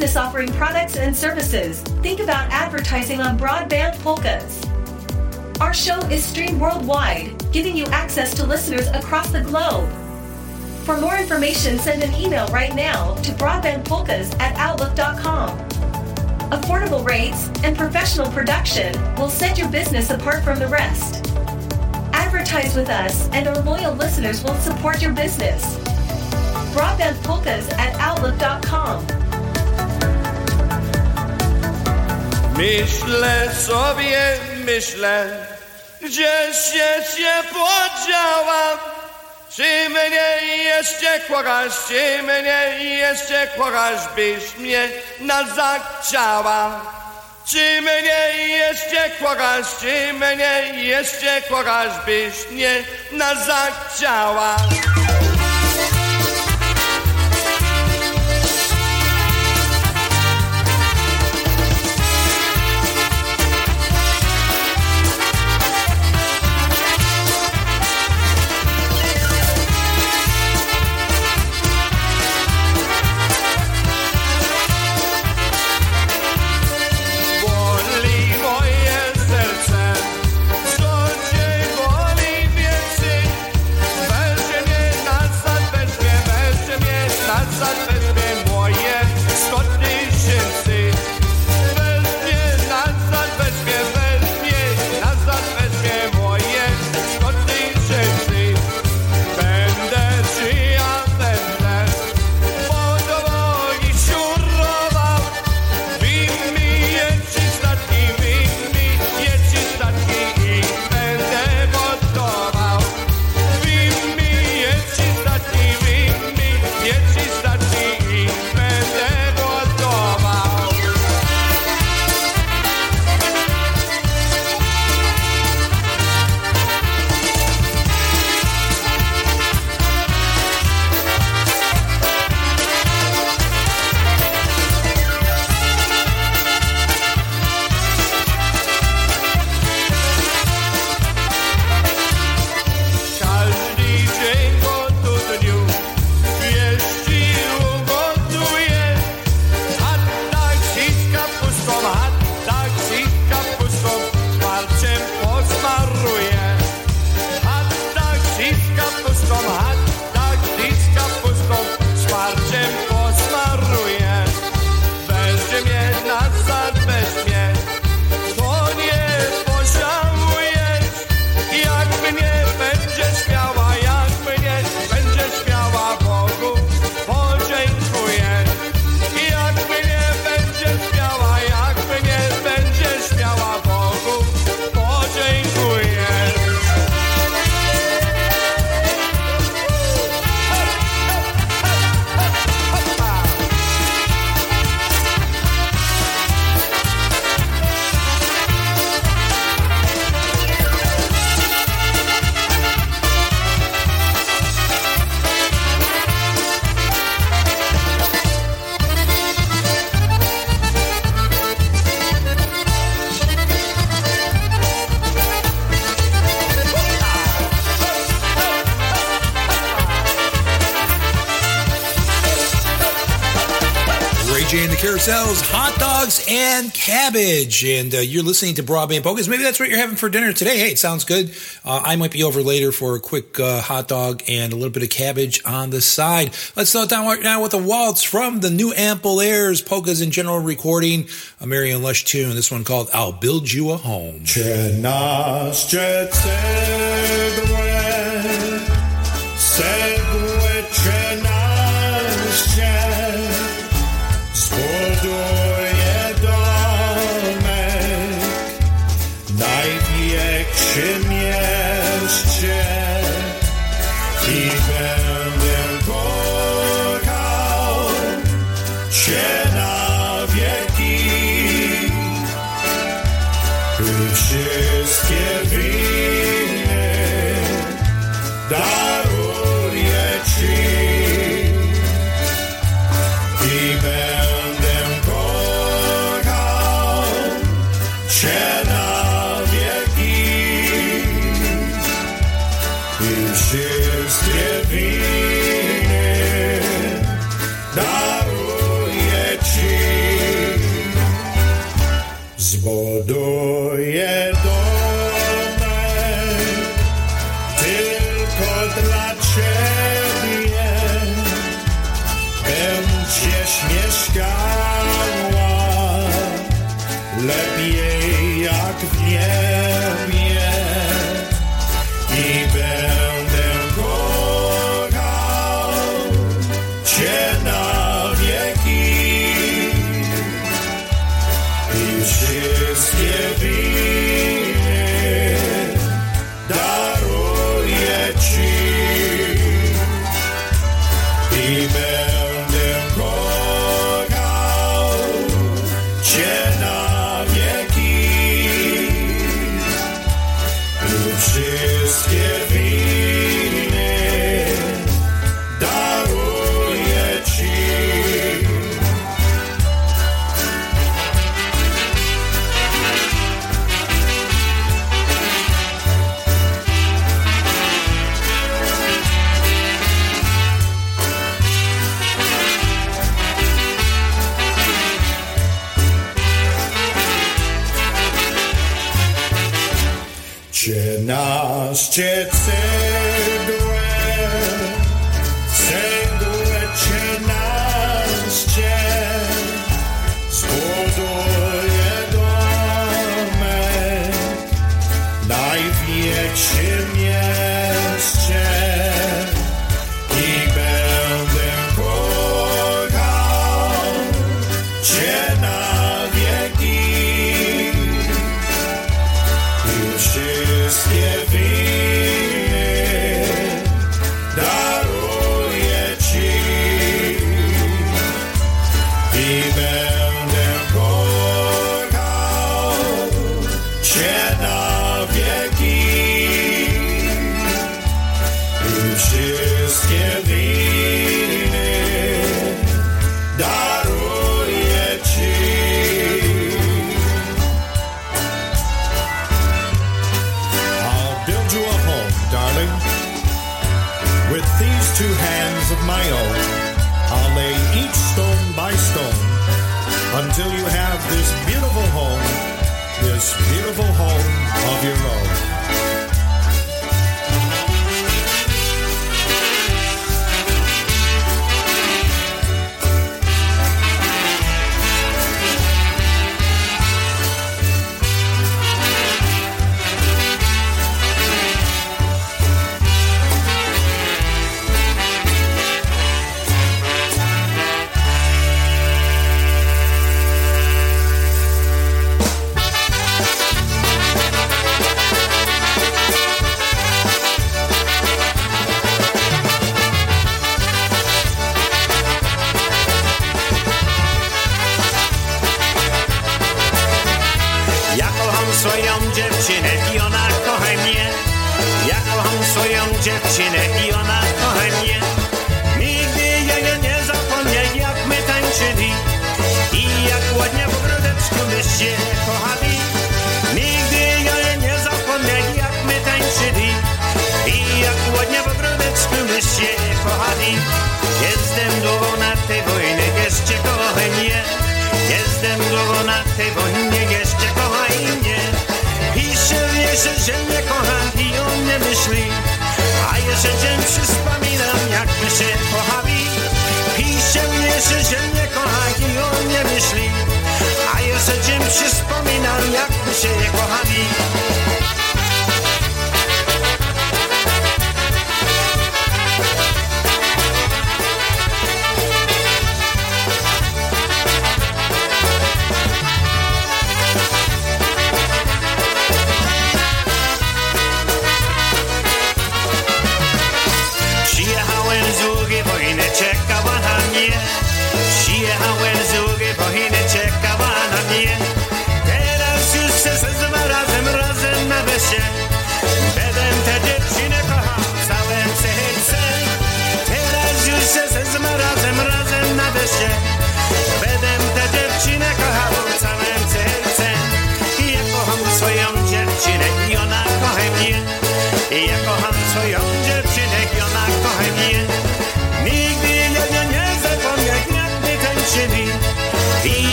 business offering products and services, think about advertising on Broadband Polkas. Our show is streamed worldwide, giving you access to listeners across the globe. For more information, send an email right now to broadbandpolkas at outlook.com. Affordable rates and professional production will set your business apart from the rest. Advertise with us, and our loyal listeners will support your business. Broadbandpolkas at outlook.com. Myślę sobie, myślę, gdzie się cię podziałam. Czy mnie jeszcze kochasz, czy mnie jeszcze kochasz, byś mnie na zachciała. Czy mnie jeszcze kochasz, czy mnie jeszcze kochasz, byś mnie na cabbage, and uh, you're listening to Broadband Polkas. Maybe that's what you're having for dinner today. Hey, it sounds good. Uh, I might be over later for a quick uh, hot dog and a little bit of cabbage on the side. Let's slow down right now with a waltz from the new Ample Airs Polkas in General recording, a Marion Lush tune. This one called "I'll Build You a Home." door. Chance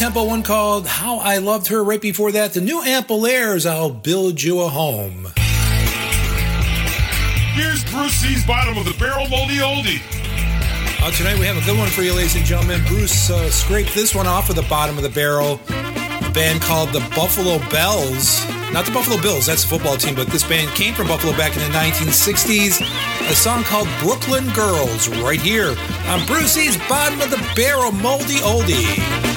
Tempo one called How I Loved Her. Right before that, the new Ample Airs, I'll Build You a Home. Here's Brucey's Bottom of the Barrel Moldy Oldie. Uh, tonight we have a good one for you, ladies and gentlemen. Bruce uh, scraped this one off of the bottom of the barrel. A band called the Buffalo Bells. Not the Buffalo Bills, that's the football team, but this band came from Buffalo back in the 1960s. A song called Brooklyn Girls, right here on Brucey's Bottom of the Barrel Moldy Oldie.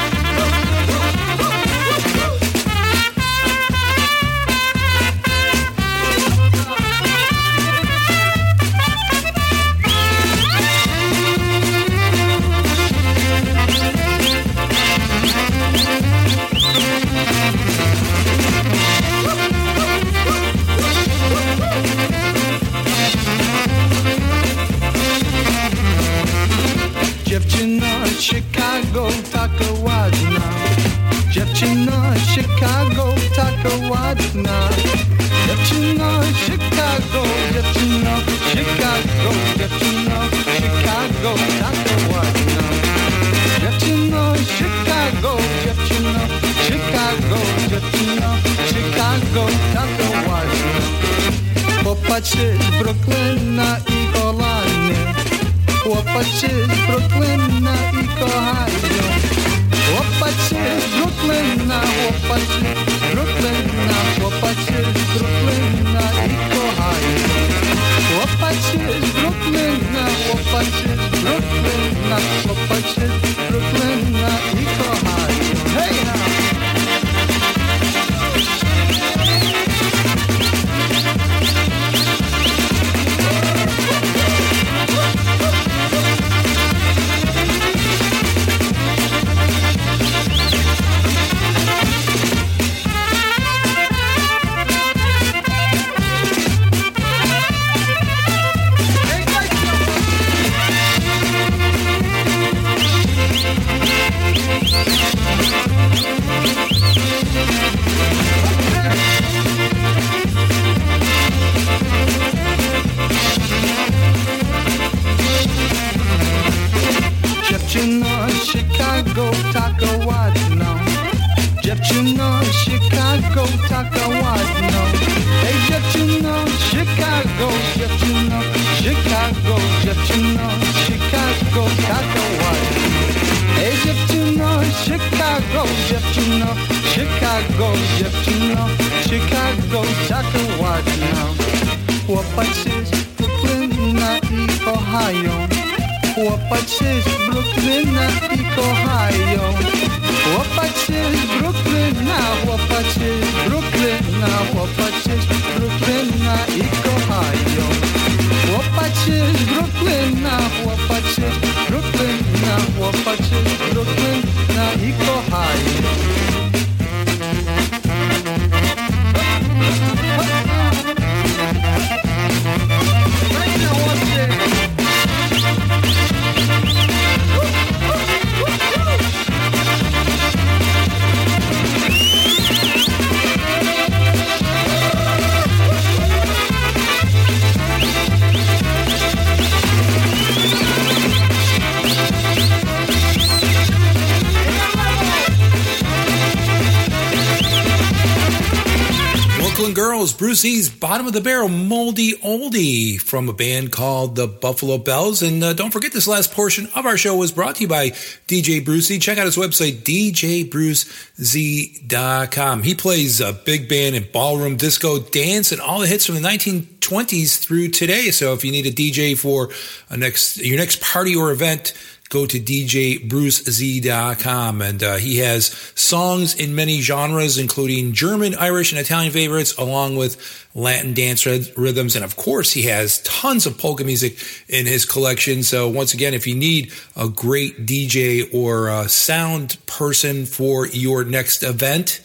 Brooklyn Girls, Bruce E's Bottom of the Barrel Moldy Oldie from a band called the Buffalo Bells. And uh, don't forget, this last portion of our show was brought to you by DJ Brucey. Check out his website, djbrucez.com. He plays a big band in ballroom, disco, dance, and all the hits from the 1920s through today. So if you need a DJ for a next your next party or event, go to djbrucez.com and uh, he has songs in many genres including german irish and italian favorites along with latin dance rhythms. And of course he has tons of polka music in his collection. So once again if you need a great dj or a sound person for your next event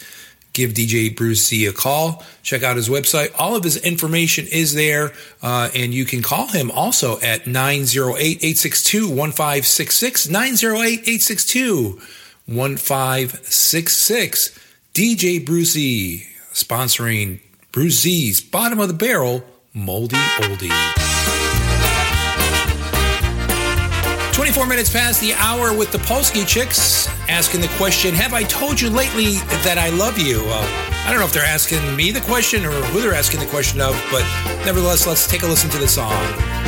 give DJ Bruce Z a call. Check out his website. All of his information is there, uh, and you can call him also at 908-862-1566, 908-862-1566. DJ Bruce Z, sponsoring Bruce Z's Bottom of the Barrel Moldy Oldie. 24 minutes past the hour with the Polsky Chicks asking the question Have I told you lately that I love you? Well, I don't know if they're asking me the question or who they're asking the question of, but nevertheless, let's take a listen to the song.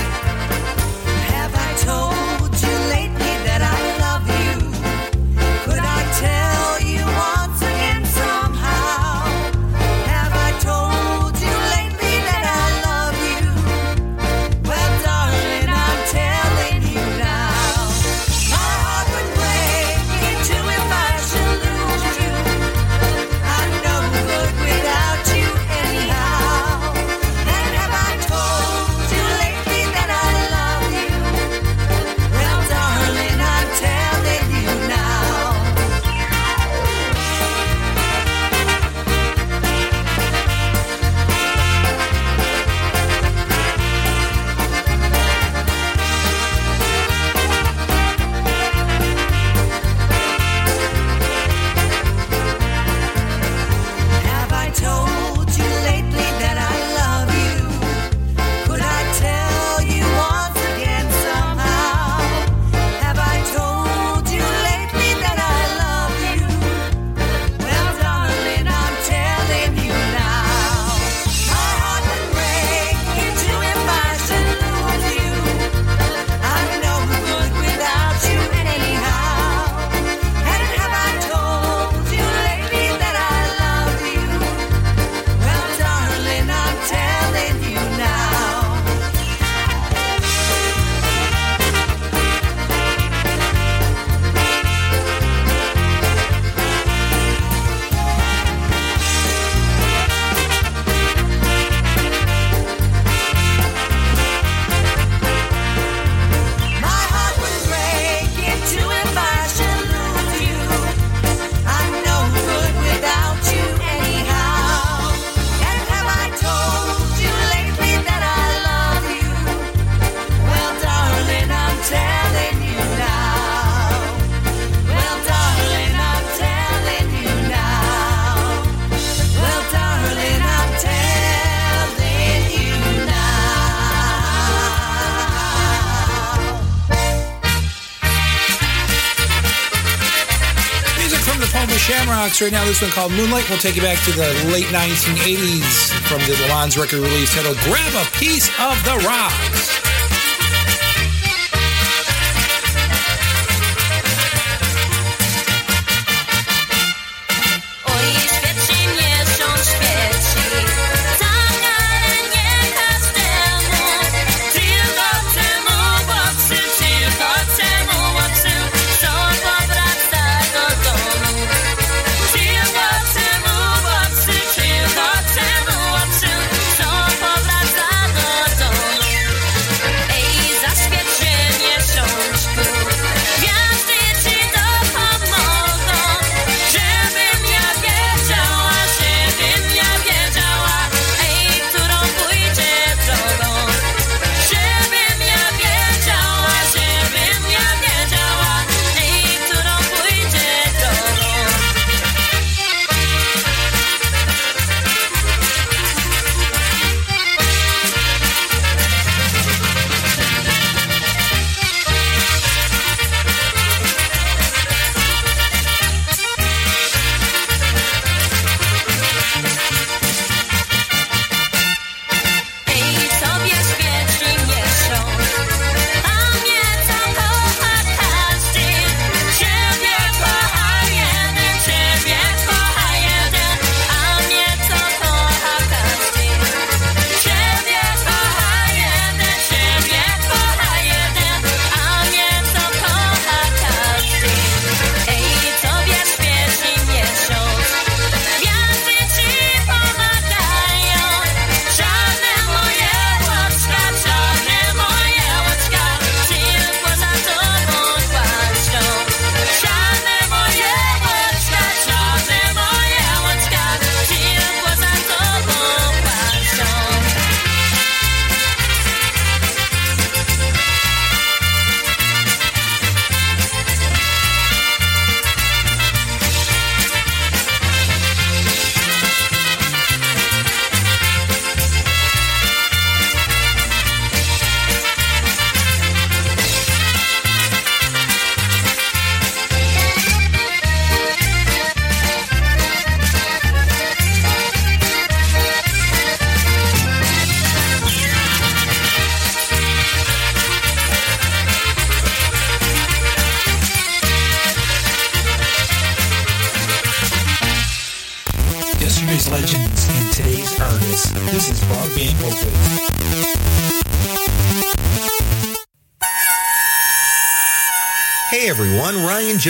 Right now. This one called Moonlight. We'll take you back to the late 1980s from the Lalonde record release titled Grab a Piece of the Rocks.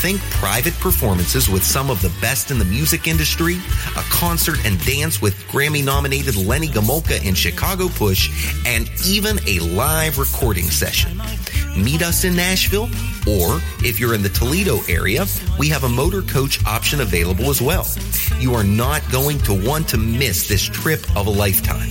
Think private performances with some of the best in the music industry, a concert and dance with Grammy nominated Lenny Gomulka and Chicago Push, and even a live recording session. Meet us in Nashville, or if you're in the Toledo area, we have a motor coach option available as well. You are not going to want to miss this trip of a lifetime.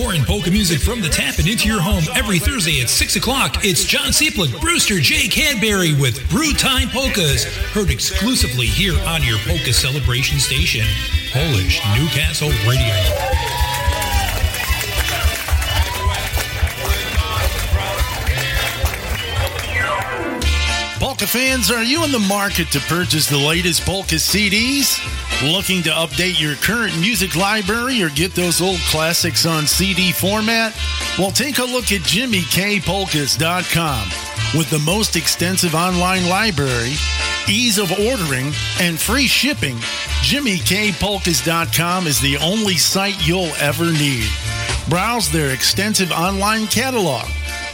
Pouring polka music from the tap and into your home every Thursday at 6 o'clock. It's John Seplick, Brewster J. Cadbury with Brew Time Polkas. Heard exclusively here on your polka celebration station, Polish Newcastle Radio. Fans, are you in the market to purchase the latest polka CDs? Looking to update your current music library or get those old classics on CD format? Well, take a look at JimmyKPolkas.com. With the most extensive online library, ease of ordering, and free shipping, JimmyKPolkas.com is the only site you'll ever need. Browse their extensive online catalog.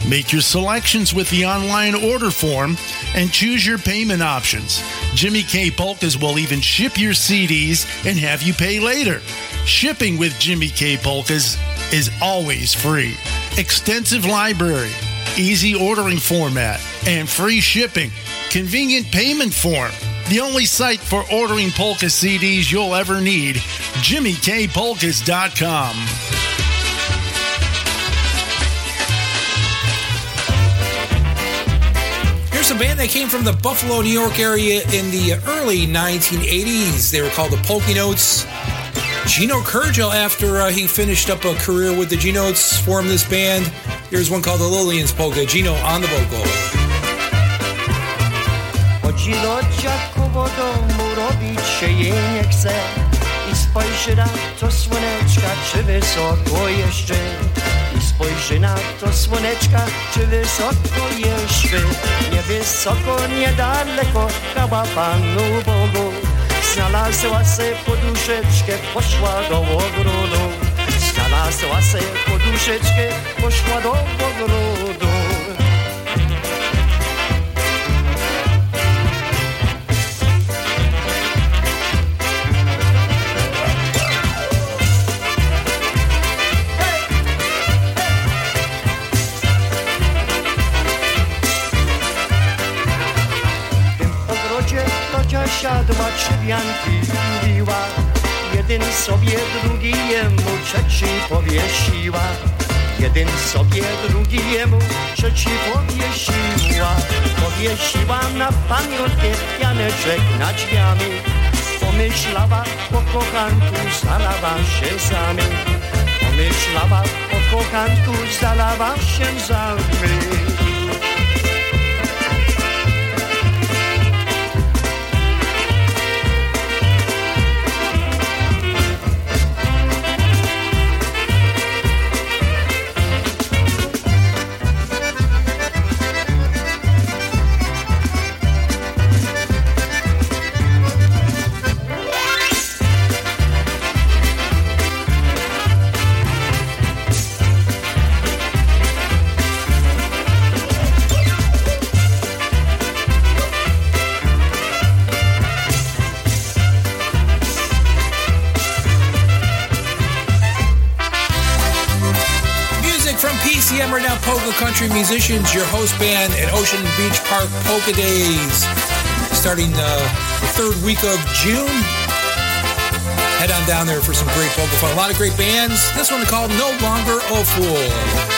Make your selections with the online order form and choose your payment options. Jimmy K Polkas will even ship your CDs and have you pay later. Shipping with Jimmy K Polkas is always free. Extensive library, easy ordering format, and free shipping. Convenient payment form. The only site for ordering polka CDs you'll ever need. JimmyKPolkas.com. Here's a band that came from the Buffalo, New York area in the early 1980s. They were called the Polky Notes. Gino Kurdziel, after uh, he finished up a career with the G Notes, formed this band. Here's one called the Lillian's Polka. Gino on the vocal. Spojrzy na to słoneczka, czy wysoko jeszcze spojrzy na to słoneczka, czy wysoko jeszcze Nie wysoko, niedaleko, chwała Panu Bogu. Znalazła se poduszeczkę, poszła do ogrodu Znalazła se poduszeczkę, poszła do ogrodu siadła, trzewianki mówiła Jeden sobie, drugi jemu, trzeci powiesiła. Jeden sobie, drugi jemu, trzeci powiesiła. Powiesiła na pamiątkę Janeczek nad drzwiami. Pomyślała o kochanku, zalała się zami Pomyślała o kochanku, zalała się zami musicians, your host band at Ocean Beach Park Polka Days, starting the, the third week of June. Head on down there for some great polka fun. A lot of great bands. This one called No Longer a Fool.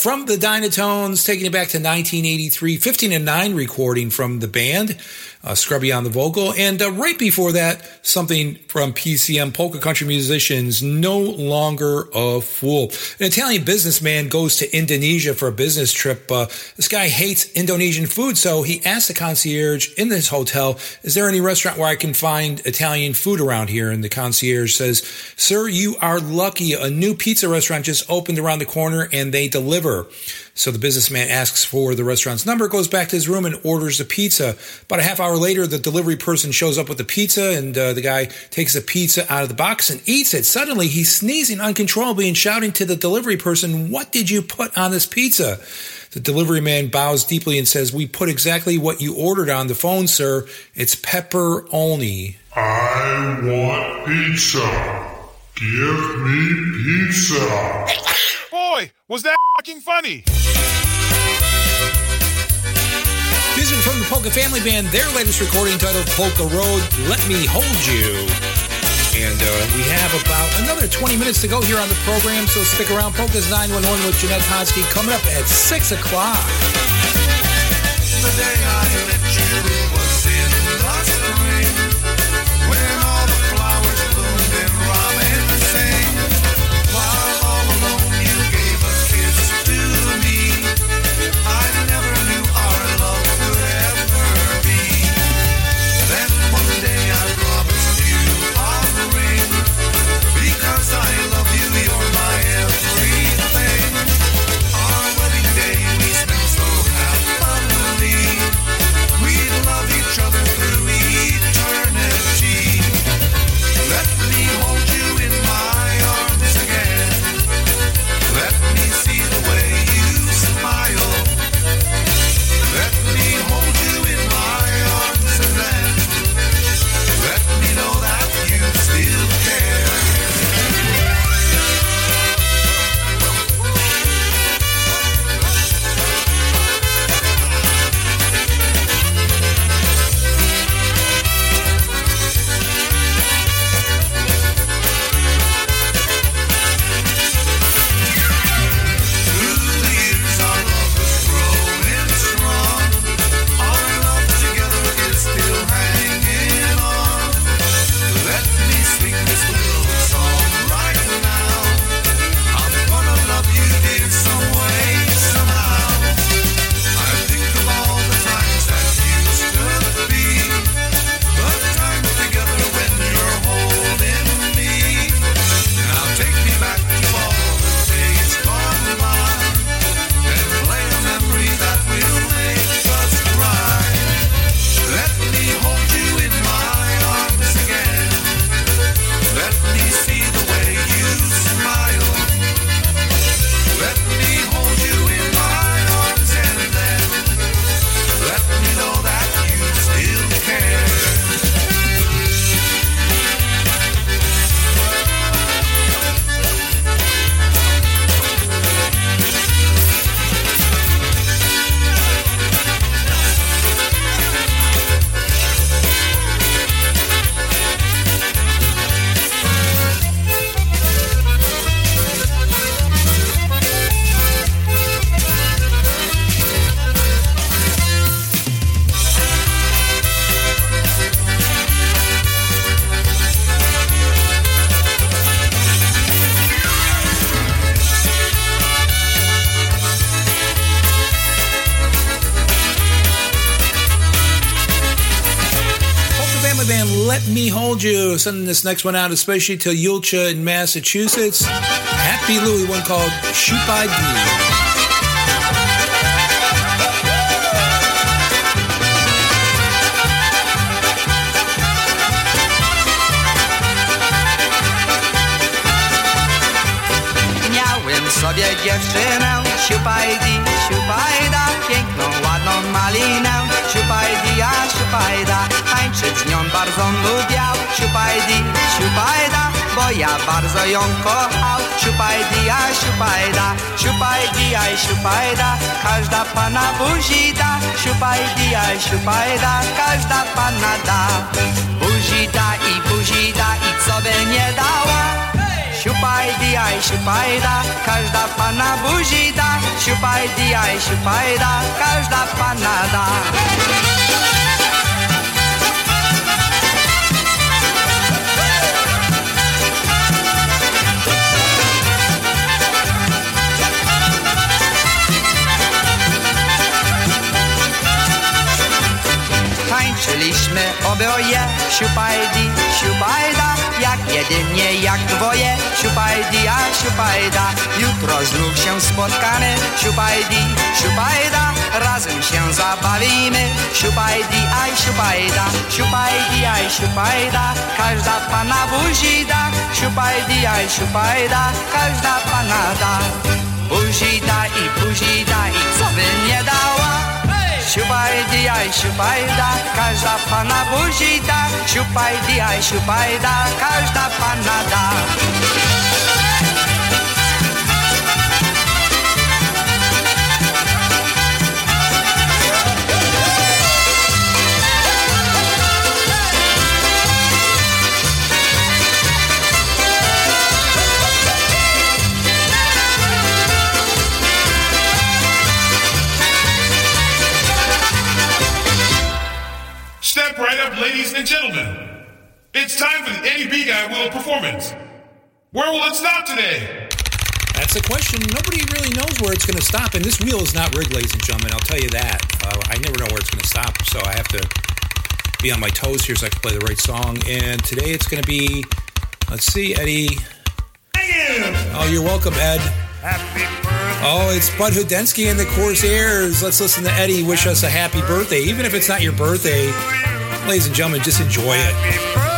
From the Dynatones, taking it back to 1983, 15 and 9 recording from the band. Uh, Scrubby on the vocal. And uh, right before that, something from PCM, Polka Country Musicians, No Longer a Fool. An Italian businessman goes to Indonesia for a business trip. Uh, this guy hates Indonesian food, so he asks the concierge in this hotel, is there any restaurant where I can find Italian food around here? And the concierge says, sir, you are lucky. A new pizza restaurant just opened around the corner and they deliver. So the businessman asks for the restaurant's number, goes back to his room and orders the pizza. About a half hour later, the delivery person shows up with the pizza and uh, the guy takes the pizza out of the box and eats it. Suddenly, he's sneezing uncontrollably and shouting to the delivery person, what did you put on this pizza? The delivery man bows deeply and says, we put exactly what you ordered on the phone, sir. It's pepper only. I want pizza. Give me pizza. Boy, was that fucking funny! Music from the Polka Family Band, their latest recording titled Polka Road, Let Me Hold You. And uh, we have about another 20 minutes to go here on the program, so stick around. Polka's 911 with Jeanette Honsky coming up at 6 o'clock. This next one out, especially to Yulcha in Massachusetts. Happy Louie, one called Shoot by D. Miałem sobie dziewczynę, siupajdi, siupajda, piękną, ładną malinę, siupajdi, a siupajda, tańczyć z nią bardzo lubiał, siupajdi, siupajda, bo ja bardzo ją kochał, siupajdi, a siupajda, siupajdi, a siupajda, każda pana buzi da, siupajdi, a siupajda, każda pana da, buzi da i buzi da i co by nie dała, Siupaj di aj aj, siupajda, każda pana buzi da, siupajdi aj, siupajda, każda pana da. Tańczyliśmy oboje, siupajdi, siupajda, jak jedynie, jak dwoje, siupajdi, a siupajda. Jutro znów się spotkamy, siupajdi, siupajda, razem się zabawimy, siupajdi, aj, siupajda, siupajdi, aj, siupajda, każda pana buzi da, siupajdi, aj, siupajda, każda pana da. Buzi da i buzi da i co by nie dała? Щупай, діяй, щупай, да, кажда пана бужіда, щупай, діяй, щупай, да, кажда пана да. Up, ladies and gentlemen. It's time for the Eddie B Guy Wheel performance. Where will it stop today? That's a question. Nobody really knows where it's going to stop, and this wheel is not rigged, ladies and gentlemen. I'll tell you that. Uh, I never know where it's going to stop, so I have to be on my toes here so I can play the right song. And today it's going to be, let's see, Eddie. Oh, you're welcome, Ed. Oh, it's Bud Hudenski and the Corsairs. Let's listen to Eddie wish us a happy birthday. Even if it's not your birthday, ladies and gentlemen, just enjoy it.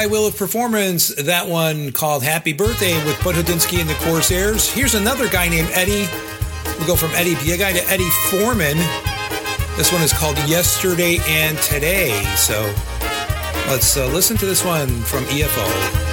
Guy Will of Performance, that one called Happy Birthday with Bud Hudenski and the Corsairs. Here's another guy named Eddie. We go from Eddie Guy to Eddie Forman. This one is called Yesterday and Today. So let's uh, listen to this one from EFO.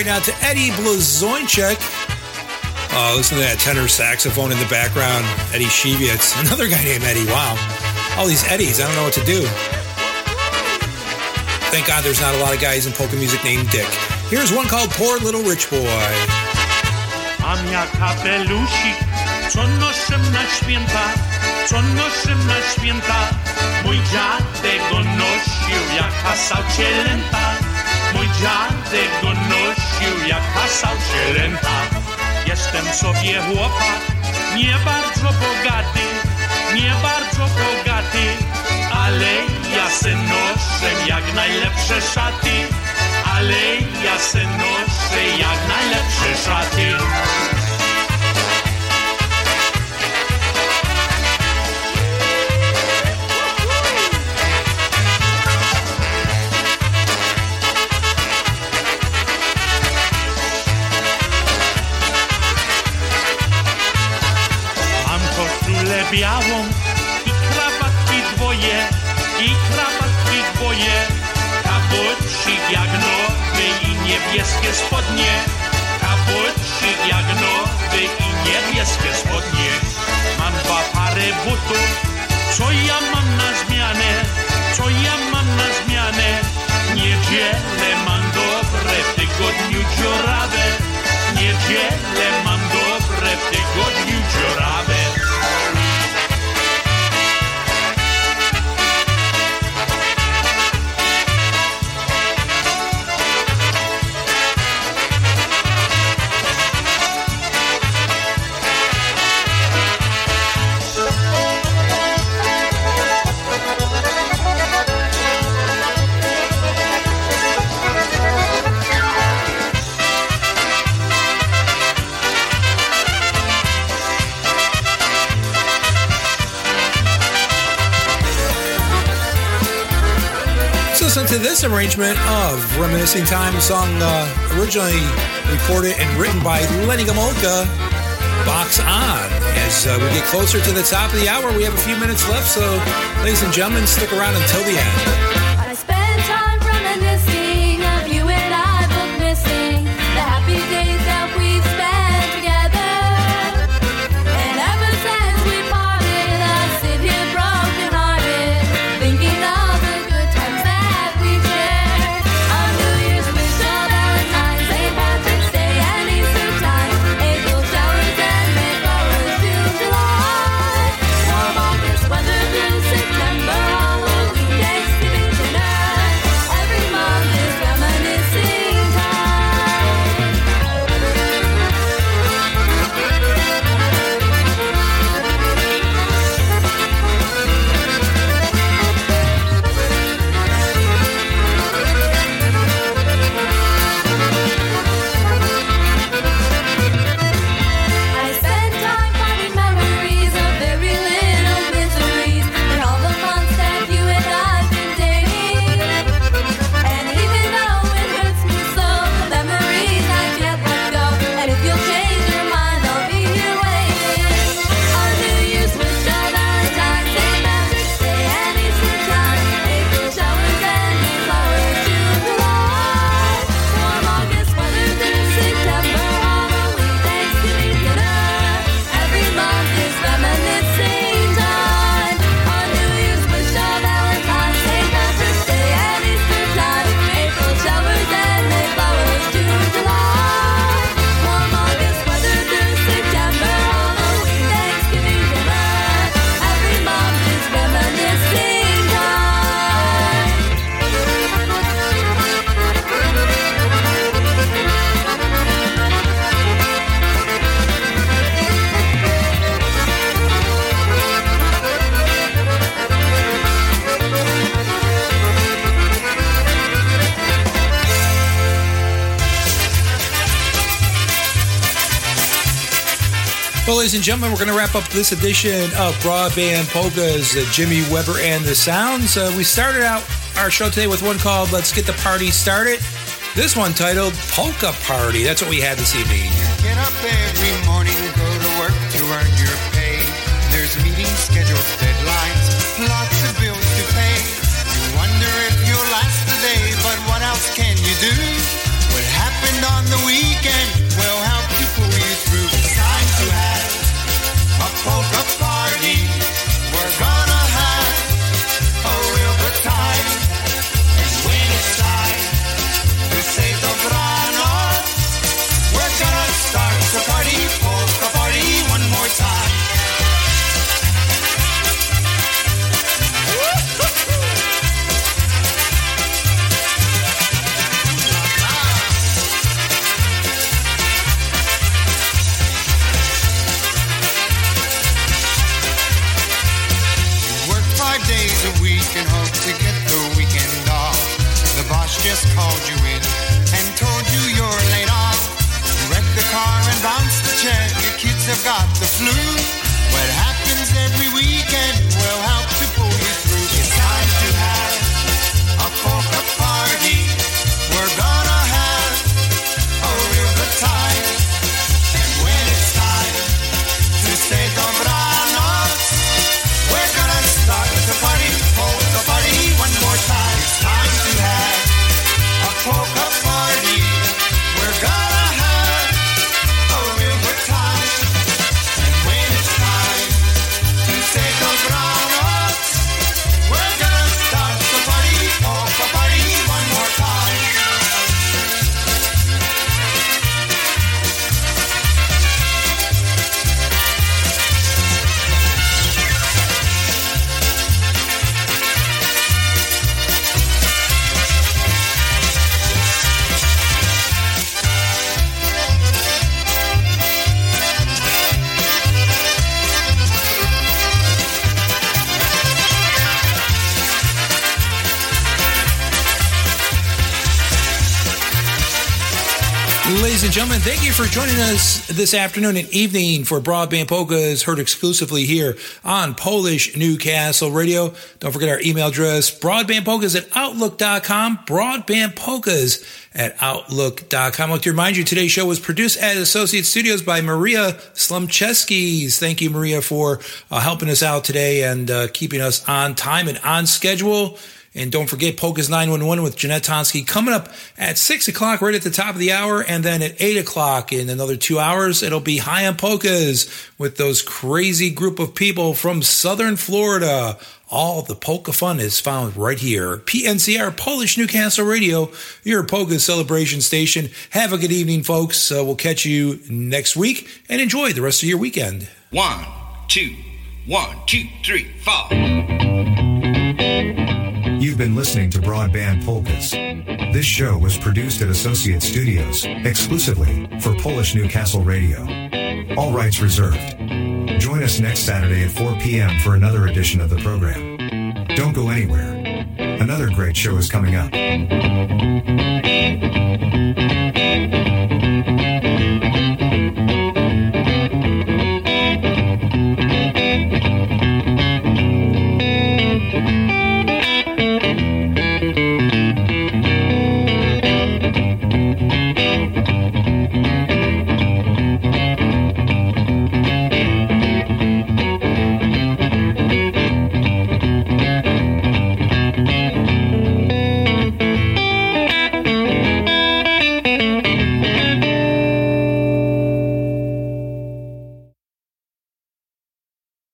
Right now to Eddie Blazonczyk. Oh, uh, listen to that tenor saxophone in the background. Eddie Shevitz. <laughs> Another guy named Eddie. Wow. All these Eddies. I don't know what to do. Thank God there's not a lot of guys in polka music named Dick. Here's one called Poor Little Rich Boy. A mia kapelusik, co noszę na święta, co noszę na święta. Mój dziadek go nosił jak cielęta. Mój dziadek go nosił jak hasał cielęta. Jestem sobie chłopak, nie bardzo bogaty, nie bardzo bogaty, ale ja se noszę jak najlepsze szaty, ale ja se noszę jak najlepsze szaty. Butów, co ja mam na zmianę, co ja mam na zmianę. Niedzielę mam dobre, w tygodniu dziurawe. Niedzielę this arrangement of Reminiscing Time, song uh, originally recorded and written by Lenny Gomulka, Box On. As uh, we get closer to the top of the hour, we have a few minutes left, so ladies and gentlemen, stick around until the end. Ladies and gentlemen, we're going to wrap up this edition of Broadband Polkas, Jimmy Weber and the Sounds. Uh, we started out our show today with one called Let's Get the Party Started. This one titled Polka Party. That's what we had this evening. Joining us this afternoon and evening for Broadband Polkas, heard exclusively here on Polish Newcastle Radio. Don't forget our email address, broadbandpolkas at outlook.com, broadbandpolkas at outlook.com. I'd to remind you, today's show was produced at Associate Studios by Maria Slumcheskis. Thank you, Maria, for uh, helping us out today and uh, keeping us on time and on schedule. And don't forget Polka's 911 with Jeanette Tonsky coming up at 6 o'clock right at the top of the hour. And then at 8 o'clock in another two hours, it'll be High on Polkas with those crazy group of people from Southern Florida. All the polka fun is found right here. PNCR Polish Newcastle Radio, your polka celebration station. Have a good evening, folks. Uh, we'll catch you next week and enjoy the rest of your weekend. One, two, one, two, three, four. You've been listening to Broadband Polkas. This show was produced at Associate Studios, exclusively for Polish Newcastle Radio. All rights reserved. Join us next Saturday at 4 p.m. for another edition of the program. Don't go anywhere. Another great show is coming up.